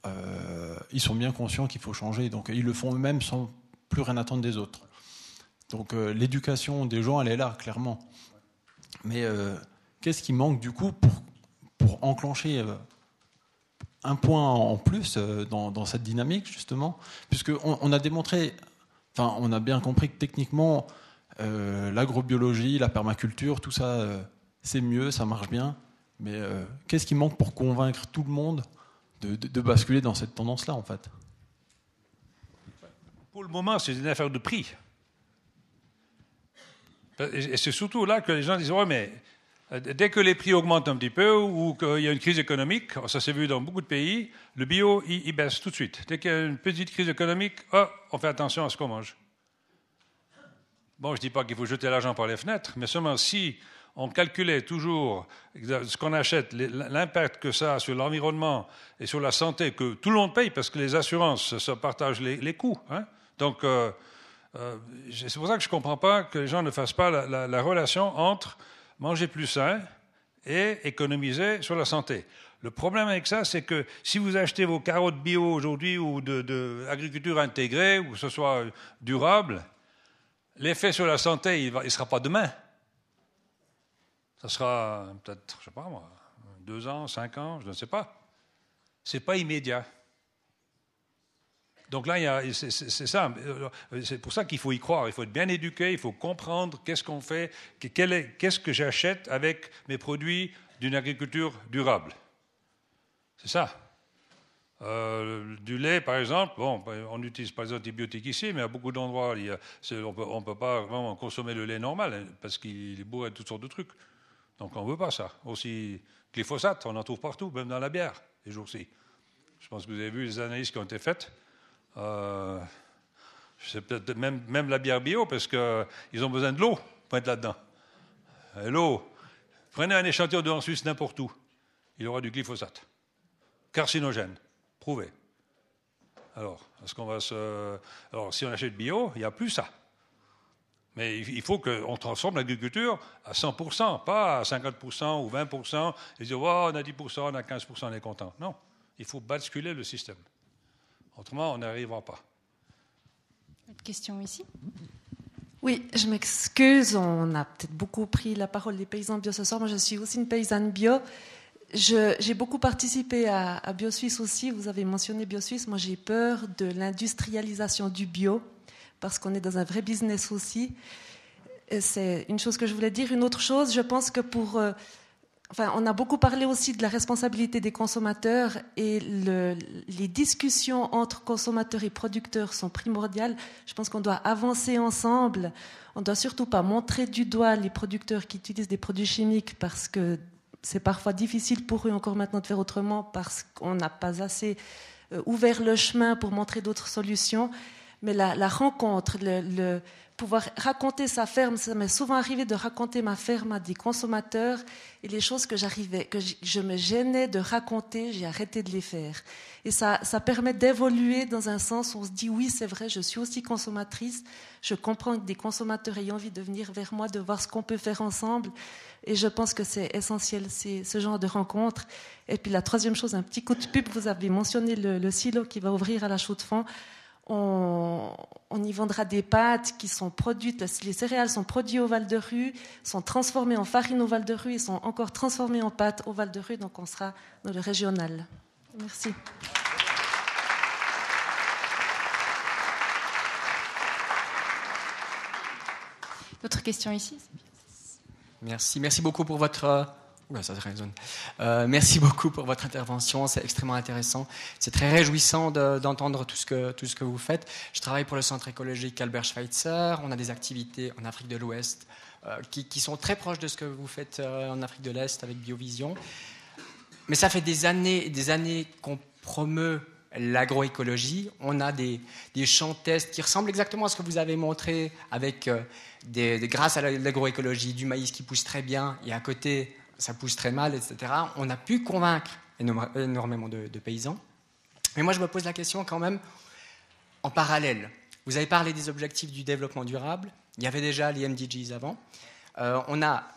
euh, ils sont bien conscients qu'il faut changer. Donc ils le font eux-mêmes sans plus rien attendre des autres. Donc euh, l'éducation des gens, elle est là, clairement. Mais euh, qu'est-ce qui manque du coup pour, pour enclencher un point en plus dans, cette dynamique, justement? Puisqu'on on a démontré, enfin, on a bien compris que techniquement, l'agrobiologie, la permaculture, tout ça, c'est mieux, ça marche bien. Mais qu'est-ce qui manque pour convaincre tout le monde de, basculer dans cette tendance-là, en fait Pour le moment, c'est une affaire de prix. Et c'est surtout là que les gens disent Ouais, mais euh, dès que les prix augmentent un petit peu ou qu'il y a une crise économique, ça s'est vu dans beaucoup de pays, le bio, il, baisse tout de suite. Dès qu'il y a une petite crise économique, oh, on fait attention à ce qu'on mange. Bon, je ne dis pas qu'il faut jeter l'argent par les fenêtres, mais seulement si on calculait toujours ce qu'on achète, l'impact que ça a sur l'environnement et sur la santé, que tout le monde paye parce que les assurances partagent les, coûts. Hein. Donc, euh, euh, c'est pour ça que je ne comprends pas que les gens ne fassent pas la, relation entre manger plus sain et économiser sur la santé. Le problème avec ça, c'est que si vous achetez vos carottes bio aujourd'hui ou d'agriculture de, intégrée, ou que ce soit durable, l'effet sur la santé, il ne sera pas demain. Ça sera peut-être, je sais pas moi, deux ans, cinq ans, je ne sais pas. Ce n'est pas immédiat. Donc là, c'est ça. C'est pour ça qu'il faut y croire. Il faut être bien éduqué, il faut comprendre qu'est-ce qu'on fait, qu'est-ce que j'achète avec mes produits d'une agriculture durable. C'est ça. Euh, du lait, par exemple, bon, on n'utilise pas les antibiotiques ici, mais à beaucoup d'endroits, on ne peut pas vraiment consommer le lait normal hein, parce qu'il est bourré de toutes sortes de trucs. Donc on ne veut pas ça. Aussi, glyphosate, on en trouve partout, même dans la bière, les jours-ci. Je pense que vous avez vu les analyses qui ont été faites. Euh, c'est peut-être même, la bière bio, parce qu'ils ont besoin de l'eau pour être là-dedans. L'eau, prenez un échantillon de Suisse n'importe où, il y aura du glyphosate. Carcinogène, prouvé. Alors, est-ce qu'on va se. Alors, si on achète bio, il n'y a plus ça. Mais il faut qu'on transforme l'agriculture à 100%, pas à 50% ou 20%, et dire, oh, on a 10%, on a 15%, on est content. Non, il faut basculer le système. Autrement, on n'arrivera pas. Une question ici? Oui, je m'excuse, on a peut-être beaucoup pris la parole des paysans bio ce soir. Moi, je suis aussi une paysanne bio. J'ai beaucoup participé à, à BioSuisse aussi. Vous avez mentionné BioSuisse. Moi, j'ai peur de l'industrialisation du bio parce qu'on est dans un vrai business aussi. C'est une chose que je voulais dire. Une autre chose, je pense que pour euh, Enfin, on a beaucoup parlé aussi de la responsabilité des consommateurs et les discussions entre consommateurs et producteurs sont primordiales. Je pense qu'on doit avancer ensemble. On ne doit surtout pas montrer du doigt les producteurs qui utilisent des produits chimiques parce que c'est parfois difficile pour eux encore maintenant de faire autrement parce qu'on n'a pas assez euh, ouvert le chemin pour montrer d'autres solutions. Mais la, rencontre, le pouvoir raconter sa ferme. Ça m'est souvent arrivé de raconter ma ferme à des consommateurs et les choses que j'arrivais, que je me gênais de raconter, j'ai arrêté de les faire. Et ça, ça permet d'évoluer dans un sens où on se dit oui, c'est vrai, je suis aussi consommatrice. Je comprends que des consommateurs aient envie de venir vers moi, de voir ce qu'on peut faire ensemble. Et je pense que c'est essentiel, c'est ce genre de rencontre. Et puis la troisième chose, un petit coup de pub, vous avez mentionné le, le silo qui va ouvrir à la chaux de fond on, y vendra des pâtes qui sont produites, les céréales sont produites au Val de Rue, sont transformées en farine au Val de Rue et sont encore transformées en pâtes au Val de Rue, donc on sera dans le régional. Merci. D'autres questions ici? Merci. Merci beaucoup pour votre ça euh, merci beaucoup pour votre intervention, c'est extrêmement intéressant. C'est très réjouissant d'entendre tout, ce que, tout ce que vous faites. Je travaille pour le centre écologique Albert Schweitzer. On a des activités en Afrique de l'Ouest euh, qui, sont très proches de ce que vous faites euh, en Afrique de l'Est avec Biovision. Mais ça fait des années des années qu'on promeut l'agroécologie. On a des, champs tests qui ressemblent exactement à ce que vous avez montré avec des, grâce à l'agroécologie, du maïs qui pousse très bien et à côté ça pousse très mal, etc. On a pu convaincre énormément de, paysans. Mais moi, je me pose la question quand même en parallèle. Vous avez parlé des objectifs du développement durable. Il y avait déjà les MDGs avant. Euh, on a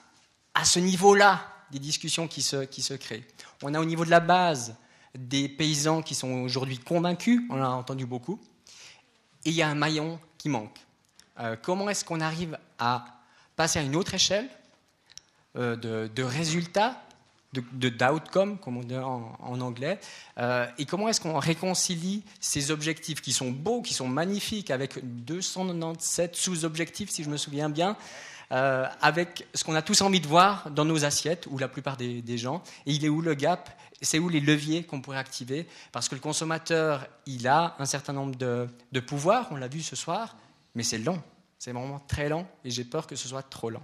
à ce niveau-là des discussions qui se, créent. On a au niveau de la base des paysans qui sont aujourd'hui convaincus, on en a entendu beaucoup, et il y a un maillon qui manque. Euh, comment est-ce qu'on arrive à passer à une autre échelle euh, de, résultats, de, d'outcome, comme on dit en, anglais, euh, et comment est-ce qu'on réconcilie ces objectifs qui sont beaux, qui sont magnifiques, avec 297 sous-objectifs, si je me souviens bien, euh, avec ce qu'on a tous envie de voir dans nos assiettes, ou la plupart des, gens, et il est où le gap? C'est où les leviers qu'on pourrait activer? Parce que le consommateur, il a un certain nombre de, de pouvoirs, on l'a vu ce soir, mais c'est long. C'est vraiment très lent et j'ai peur que ce soit trop lent.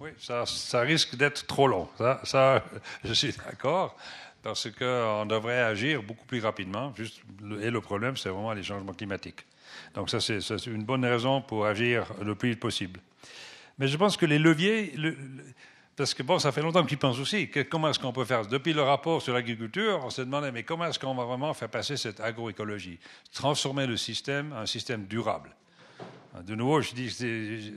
Oui, ça, risque d'être trop long. Ça, (laughs) je suis d'accord, parce qu'on devrait agir beaucoup plus rapidement. Juste, et le problème, c'est vraiment les changements climatiques. Donc ça, c'est une bonne raison pour agir le plus vite possible. Mais je pense que les leviers, parce que bon, ça fait longtemps qu'ils pensent aussi, comment est-ce qu'on peut faire Depuis le rapport sur l'agriculture, on s'est demandé, mais comment est-ce qu'on va vraiment faire passer cette agroécologie? Transformer le système en un système durable. De nouveau, je dis,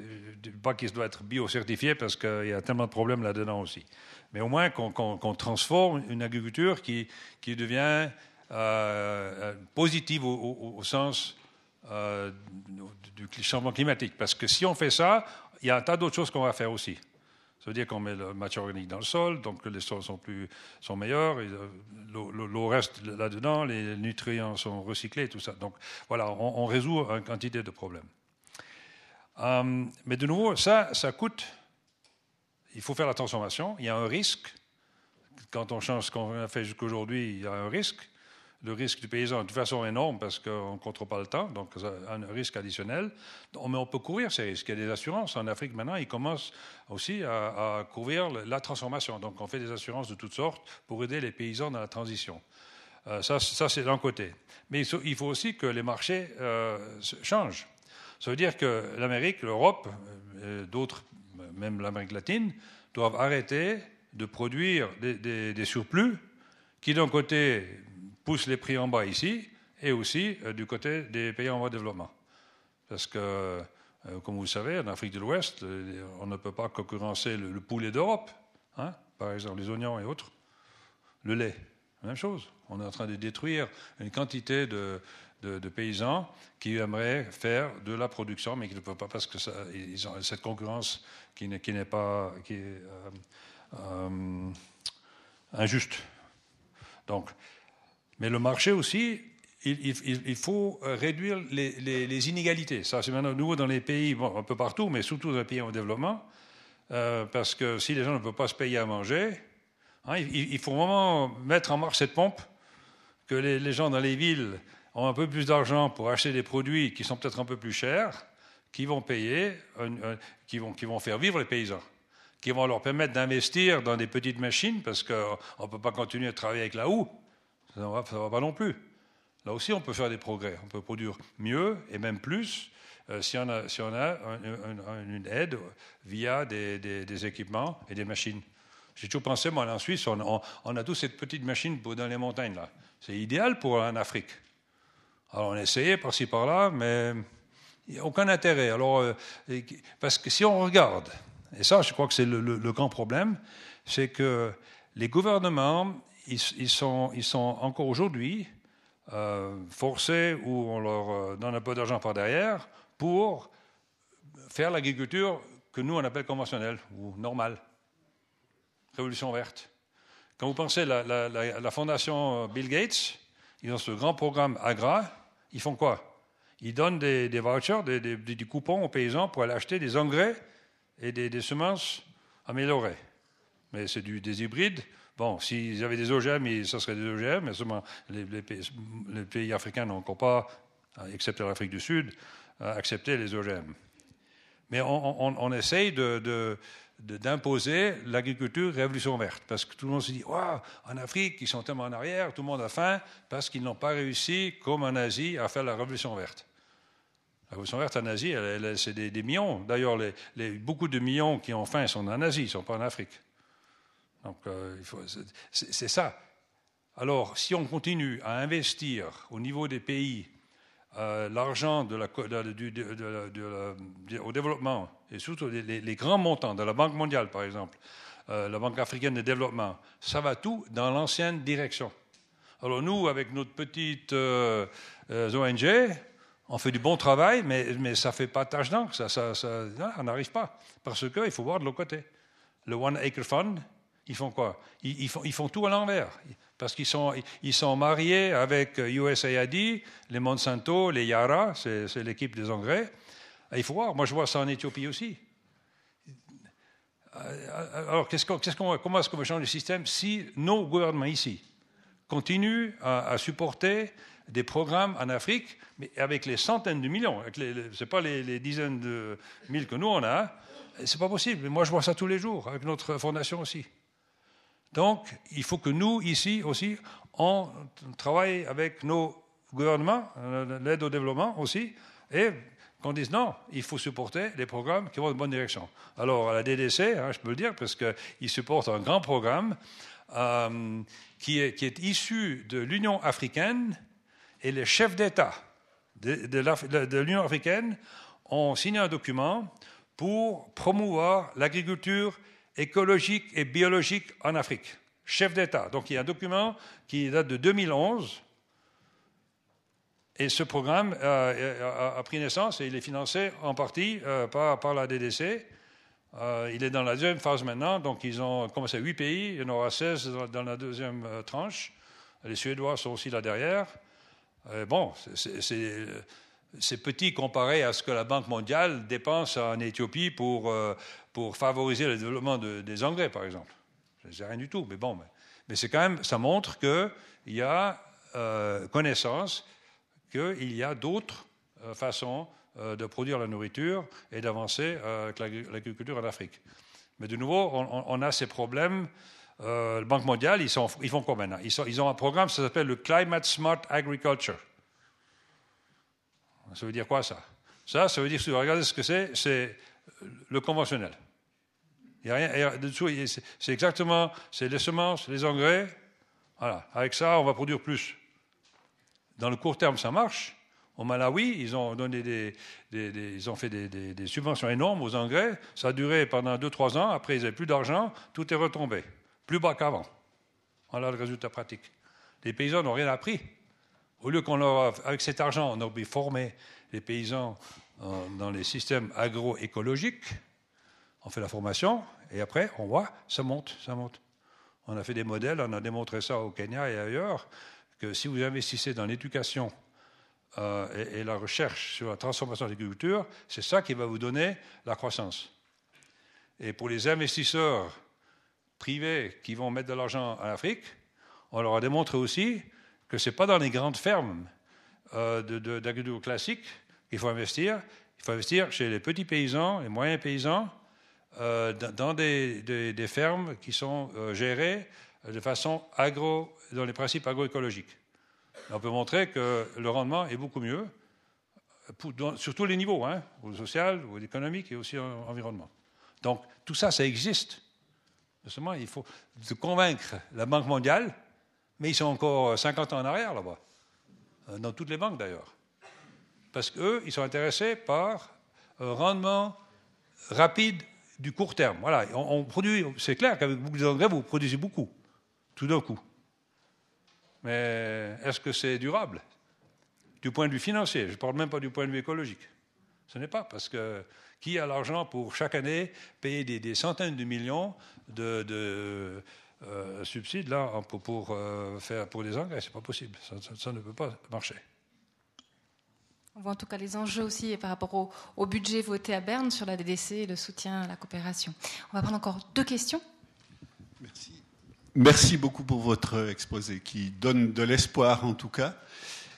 pas qu'il doit être biocertifié parce qu'il y a tellement de problèmes là-dedans aussi. Mais au moins qu'on transforme une agriculture qui, qui devient euh, euh, positive au, sens euh, du changement climatique. Parce que si on fait ça, il y a un tas d'autres choses qu'on va faire aussi. Ça veut dire qu'on met le matière organique dans le sol, donc les sols sont, plus, sont meilleurs, l'eau reste là-dedans, les nutriments sont recyclés, tout ça. Donc voilà, on, on résout une quantité de problèmes. Euh, mais de nouveau, ça, ça coûte. Il faut faire la transformation. Il y a un risque. Quand on change ce qu'on a fait jusqu'aujourd'hui, il y a un risque. le risque du paysan de toute façon énorme parce qu'on ne contrôle pas le temps, donc un risque additionnel. Mais on peut courir ces risques. Il y a des assurances. En Afrique, maintenant, ils commencent aussi à, couvrir la transformation. Donc on fait des assurances de toutes sortes pour aider les paysans dans la transition. Euh, ça, ça c'est d'un côté. Mais il faut aussi que les marchés euh, changent. Ça veut dire que l'Amérique, l'Europe, euh, d'autres, même l'Amérique latine, doivent arrêter de produire des, surplus qui, d'un côté, pousse les prix en bas ici et aussi euh, du côté des pays en voie de développement. Parce que, euh, comme vous le savez, en Afrique de l'Ouest, on ne peut pas concurrencer le, poulet d'Europe, hein, par exemple les oignons et autres. Le lait, même chose. On est en train de détruire une quantité de, paysans qui aimeraient faire de la production, mais qui ne peuvent pas parce que ils ont cette concurrence qui n'est pas qui est, injuste. Donc, mais le marché aussi, il, faut euh, réduire les, inégalités. Ça, c'est maintenant nouveau dans les pays, un peu partout, mais surtout dans les pays en développement, euh, parce que si les gens ne peuvent pas se payer à manger, hein, il, faut vraiment mettre en marche cette pompe, que les, gens dans les villes ont un peu plus d'argent pour acheter des produits qui sont peut-être un peu plus chers, qui vont payer, qui, vont, qui vont faire vivre les paysans qui vont leur permettre d'investir dans des petites machines, parce qu'on ne peut pas continuer à travailler avec la houe. Ça ne va, pas non plus. Là aussi, on peut faire des progrès. On peut produire mieux et même plus euh, si, on a, si on a une aide via des, équipements et des machines. J'ai toujours pensé, moi, en Suisse, on, a tous cette petite machine dans les montagnes. là. C'est idéal pour en Afrique. Alors, on a essayé par-ci, par-là, mais il n'y a aucun intérêt. Alors, euh, parce que si on regarde, et ça, je crois que c'est le grand problème, c'est que les gouvernements, ils, sont, ils sont encore aujourd'hui euh, forcés ou on leur euh, donne un peu d'argent par derrière pour faire l'agriculture que nous on appelle conventionnelle ou normale. Révolution verte. Quand vous pensez à la, fondation Bill Gates, ils ont ce grand programme Agra, ils font quoi? Ils donnent des, vouchers, des, des, coupons aux paysans pour aller acheter des engrais et des, semences améliorées. Mais c'est des hybrides Bon, s'ils avaient des OGM, ça serait des OGM, mais seulement les, pays, africains n'ont encore pas, excepté l'Afrique du Sud, accepté les OGM. Mais on, essaye d'imposer l'agriculture révolution verte. Parce que tout le monde se dit, en Afrique, ils sont tellement en arrière, tout le monde a faim, parce qu'ils n'ont pas réussi, comme en Asie, à faire la révolution verte. La révolution verte en Asie, c'est des, millions. D'ailleurs, beaucoup de millions qui ont faim sont en Asie, ils ne sont pas en Afrique. Donc, euh, c'est ça. Alors, si on continue à investir au niveau des pays euh, l'argent au développement, et surtout les, grands montants de la Banque mondiale, par exemple, euh, la Banque africaine de développement, ça va tout dans l'ancienne direction. Alors nous, avec notre petite ONG, on fait du bon travail, mais, mais ça ne fait pas tâche d'encre, ça, ça, ça, on n'arrive pas, parce qu'il faut voir de l'autre côté. Le One Acre Fund, ils font quoi? Ils, font, ils, font, tout à l'envers. Parce qu'ils sont, ils sont mariés avec USAID, les Monsanto, les Yara, c'est l'équipe des engrais. il faut voir, moi je vois ça en Éthiopie aussi. Alors, comment est-ce qu'on va changer le système si nos gouvernements ici continuent à, supporter des programmes en Afrique, mais avec les centaines de millions, ce n'est pas les, dizaines de mille que nous on a, c'est pas possible. Moi je vois ça tous les jours, avec notre fondation aussi. Donc, il faut que nous, ici aussi, on travaille avec nos gouvernements, euh, l'aide au développement aussi, et qu'on dise non, il faut supporter des programmes qui vont dans la bonne direction. Alors, à la DDC, hein, je peux le dire, parce qu'ils supportent un grand programme euh, qui, est, issu de l'Union africaine, et les chefs d'État de l'Union africaine ont signé un document pour promouvoir l'agriculture écologique et biologique en Afrique. Chef d'État. Donc il y a un document qui date de 2011. Et ce programme a, pris naissance et il est financé en partie euh, par, la DDC. Euh, il est dans la deuxième phase maintenant, donc ils ont commencé à 8 pays, il y en aura 16 dans la deuxième euh, tranche. Les Suédois sont aussi là derrière. bon, c'est c'est petit comparé à ce que la Banque mondiale dépense en Éthiopie pour, euh, pour favoriser le développement des engrais, par exemple. C'est rien du tout, mais bon. Mais, c'est quand même, ça montre qu'il y a euh, connaissance qu'il y a d'autres euh, façons de produire la nourriture et d'avancer avec l'agriculture en Afrique. Mais de nouveau, on, a ces problèmes. le Banque mondiale, ils font quoi maintenant? Ils, ils, ont un programme, ça s'appelle le Climate Smart Agriculture. Ça veut dire quoi ça? Ça, ça veut dire, regardez ce que c'est, c'est le conventionnel. Il y a rien c'est exactement, c'est les semences, les engrais. Voilà, avec ça, on va produire plus. Dans le court terme, ça marche. Au Malawi, ils ont, donné des, ils ont fait des, subventions énormes aux engrais. Ça a duré pendant 2-3 ans. Après, ils n'avaient plus d'argent. Tout est retombé. Plus bas qu'avant. Voilà le résultat pratique. Les paysans n'ont rien appris. Au lieu qu'on leur, avec cet argent, on aurait formé les paysans dans les systèmes agroécologiques, on fait la formation, et après, on voit, ça monte, ça monte. On a fait des modèles, on a démontré ça au Kenya et ailleurs, que si vous investissez dans l'éducation euh, et, la recherche sur la transformation de l'agriculture, c'est ça qui va vous donner la croissance. Et pour les investisseurs privés qui vont mettre de l'argent en Afrique, on leur a démontré aussi que ce n'est pas dans les grandes fermes euh, d'agriculture classique qu'il faut investir, il faut investir chez les petits paysans, les moyens paysans, euh, dans des, fermes qui sont euh, gérées de façon agro, dans les principes agroécologiques. On peut montrer que le rendement est beaucoup mieux, sur tous les niveaux, hein, au social, au économique et aussi en environnement. Donc tout ça, ça existe. Seulement, il faut convaincre la Banque mondiale, mais ils sont encore 50 ans en arrière là-bas, euh, dans toutes les banques d'ailleurs. Parce qu'eux, ils sont intéressés par un rendement rapide du court terme. Voilà, on, produit, c'est clair qu'avec beaucoup d'engrais, vous produisez beaucoup, tout d'un coup. Mais est-ce que c'est durable? Du point de vue financier, je ne parle même pas du point de vue écologique. Ce n'est pas, parce que qui a l'argent pour chaque année payer des, centaines de millions de, euh, subsides là, pour, euh, faire pour des engrais C'est pas possible, ça ne peut pas marcher. On voit en tout cas les enjeux aussi par rapport au, budget voté à Berne sur la DDC et le soutien à la coopération. On va prendre encore deux questions. Merci. Merci beaucoup pour votre exposé qui donne de l'espoir en tout cas.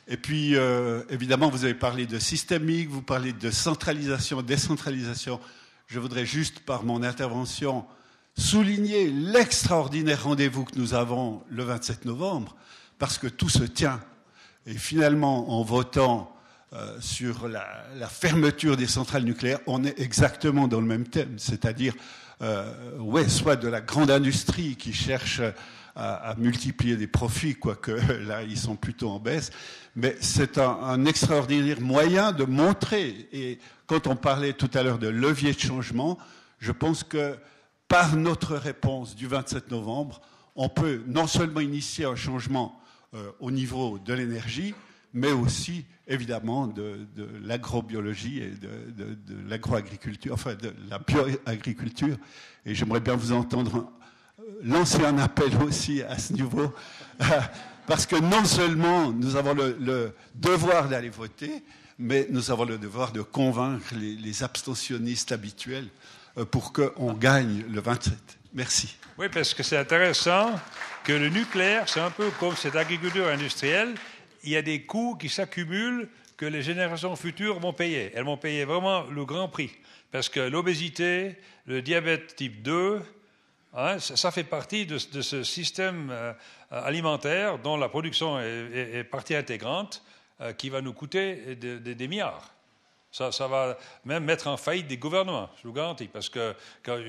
Et puis, euh, évidemment, vous avez parlé de systémique, vous parlez de centralisation, décentralisation. Je voudrais juste, par mon intervention, souligner l'extraordinaire rendez-vous que nous avons le 27 novembre, parce que tout se tient. Et finalement, en votant euh, sur la, fermeture des centrales nucléaires, on est exactement dans le même thème, c'est-à-dire euh, ouais, soit de la grande industrie qui cherche à, multiplier des profits, quoique (laughs) là ils sont plutôt en baisse, mais c'est un, un, extraordinaire moyen de montrer, et quand on parlait tout à l'heure de levier de changement, je pense que par notre réponse du 27 novembre, on peut non seulement initier un changement euh, au niveau de l'énergie, mais aussi évidemment de, l'agrobiologie et de, l'agroagriculture, enfin de la bioagriculture. Et j'aimerais bien vous entendre euh, lancer un appel aussi à ce niveau, (laughs) parce que non seulement nous avons le, devoir d'aller voter, mais nous avons le devoir de convaincre les, abstentionnistes habituels pour qu'on gagne le 27. Merci. Oui, parce que c'est intéressant que le nucléaire, c'est un peu comme cette agriculture industrielle il y a des coûts qui s'accumulent que les générations futures vont payer. Elles vont payer vraiment le grand prix. Parce que l'obésité, le diabète type 2, hein, ça, fait partie de, ce système euh, alimentaire dont la production est, partie intégrante, euh, qui va nous coûter des milliards. Ça, va même mettre en faillite des gouvernements, je vous garantis. Parce que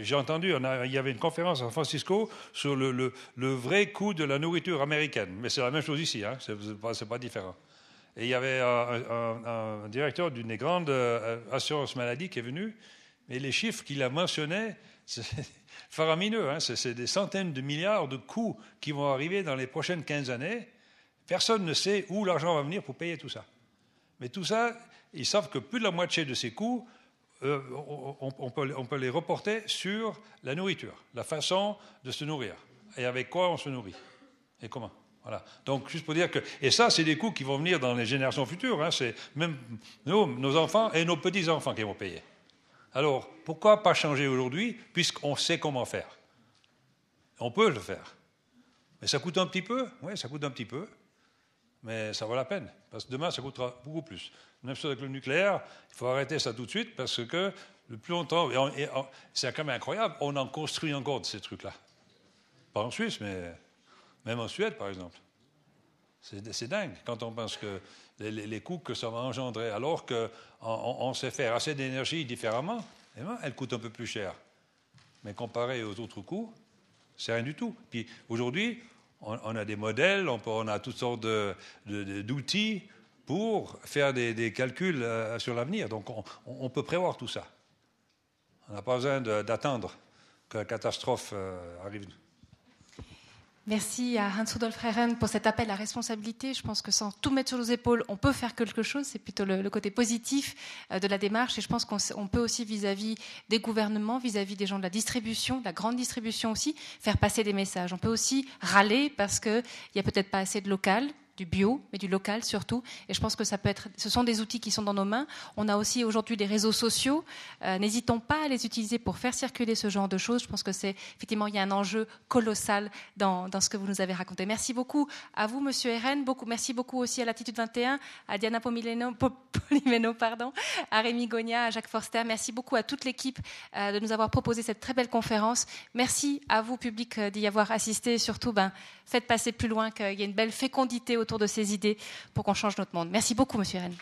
j'ai entendu, il y avait une conférence à San Francisco sur le, vrai coût de la nourriture américaine. Mais c'est la même chose ici, hein, c'est pas, pas, différent. Et il y avait un, directeur d'une des grandes euh, assurances maladie qui est venu, et les chiffres qu'il a mentionnés, c'est (laughs) faramineux. Hein, c'est des centaines de milliards de coûts qui vont arriver dans les prochaines 15 années. Personne ne sait où l'argent va venir pour payer tout ça. Mais tout ça, ils savent que plus de la moitié de ces coûts, euh, on, peut, les reporter sur la nourriture, la façon de se nourrir, et avec quoi on se nourrit, et comment. Voilà. Donc, juste pour dire que. Et ça, c'est des coûts qui vont venir dans les générations futures. Hein. c'est même nos enfants et nos petits-enfants qui vont payer. Alors, pourquoi pas changer aujourd'hui, puisqu'on sait comment faire? On peut le faire. Mais ça coûte un petit peu? Oui, ça coûte un petit peu. mais ça vaut la peine, parce que demain, ça coûtera beaucoup plus. Même chose avec le nucléaire, il faut arrêter ça tout de suite, parce que le plus longtemps, c'est quand même incroyable, on en construit encore de ces trucs-là. Pas en Suisse, mais même en Suède, par exemple. C'est dingue quand on pense que les, coûts que ça va engendrer, alors qu'on on sait faire assez d'énergie différemment, eh ben, elle coûte un peu plus cher. Mais comparé aux autres coûts, c'est rien du tout. Puis aujourd'hui, on, a des modèles, on, a toutes sortes d'outils pour faire des, calculs euh, sur l'avenir. Donc on, peut prévoir tout ça. On n'a pas besoin d'attendre que la catastrophe euh, arrive. Merci à Hans-Rudolf Rehren pour cet appel à responsabilité. Je pense que sans tout mettre sur nos épaules, on peut faire quelque chose. C'est plutôt le, côté positif euh, de la démarche. Et je pense qu'on peut aussi, vis-à-vis des gouvernements, vis-à-vis des gens de la distribution, de la grande distribution aussi, faire passer des messages. On peut aussi râler parce qu'il n'y a peut-être pas assez de local, du bio, mais du local surtout. Et je pense que ça peut être, ce sont des outils qui sont dans nos mains. On a aussi aujourd'hui des réseaux sociaux. Euh, n'hésitons pas à les utiliser pour faire circuler ce genre de choses. Je pense que c'est effectivement il y a un enjeu colossal dans, dans, ce que vous nous avez raconté. Merci beaucoup à vous, Monsieur Eren. Beaucoup, merci beaucoup aussi à l'Attitude 21, à Diana Polimeno, Polimeno, pardon, à Rémi Gogna, à Jacques Forster. Merci beaucoup à toute l'équipe euh, de nous avoir proposé cette très belle conférence. Merci à vous, public, euh, d'y avoir assisté. Surtout, ben, faites passer plus loin qu'il y ait une belle fécondité autour de ces idées pour qu'on change notre monde. Merci beaucoup, Monsieur Rennes.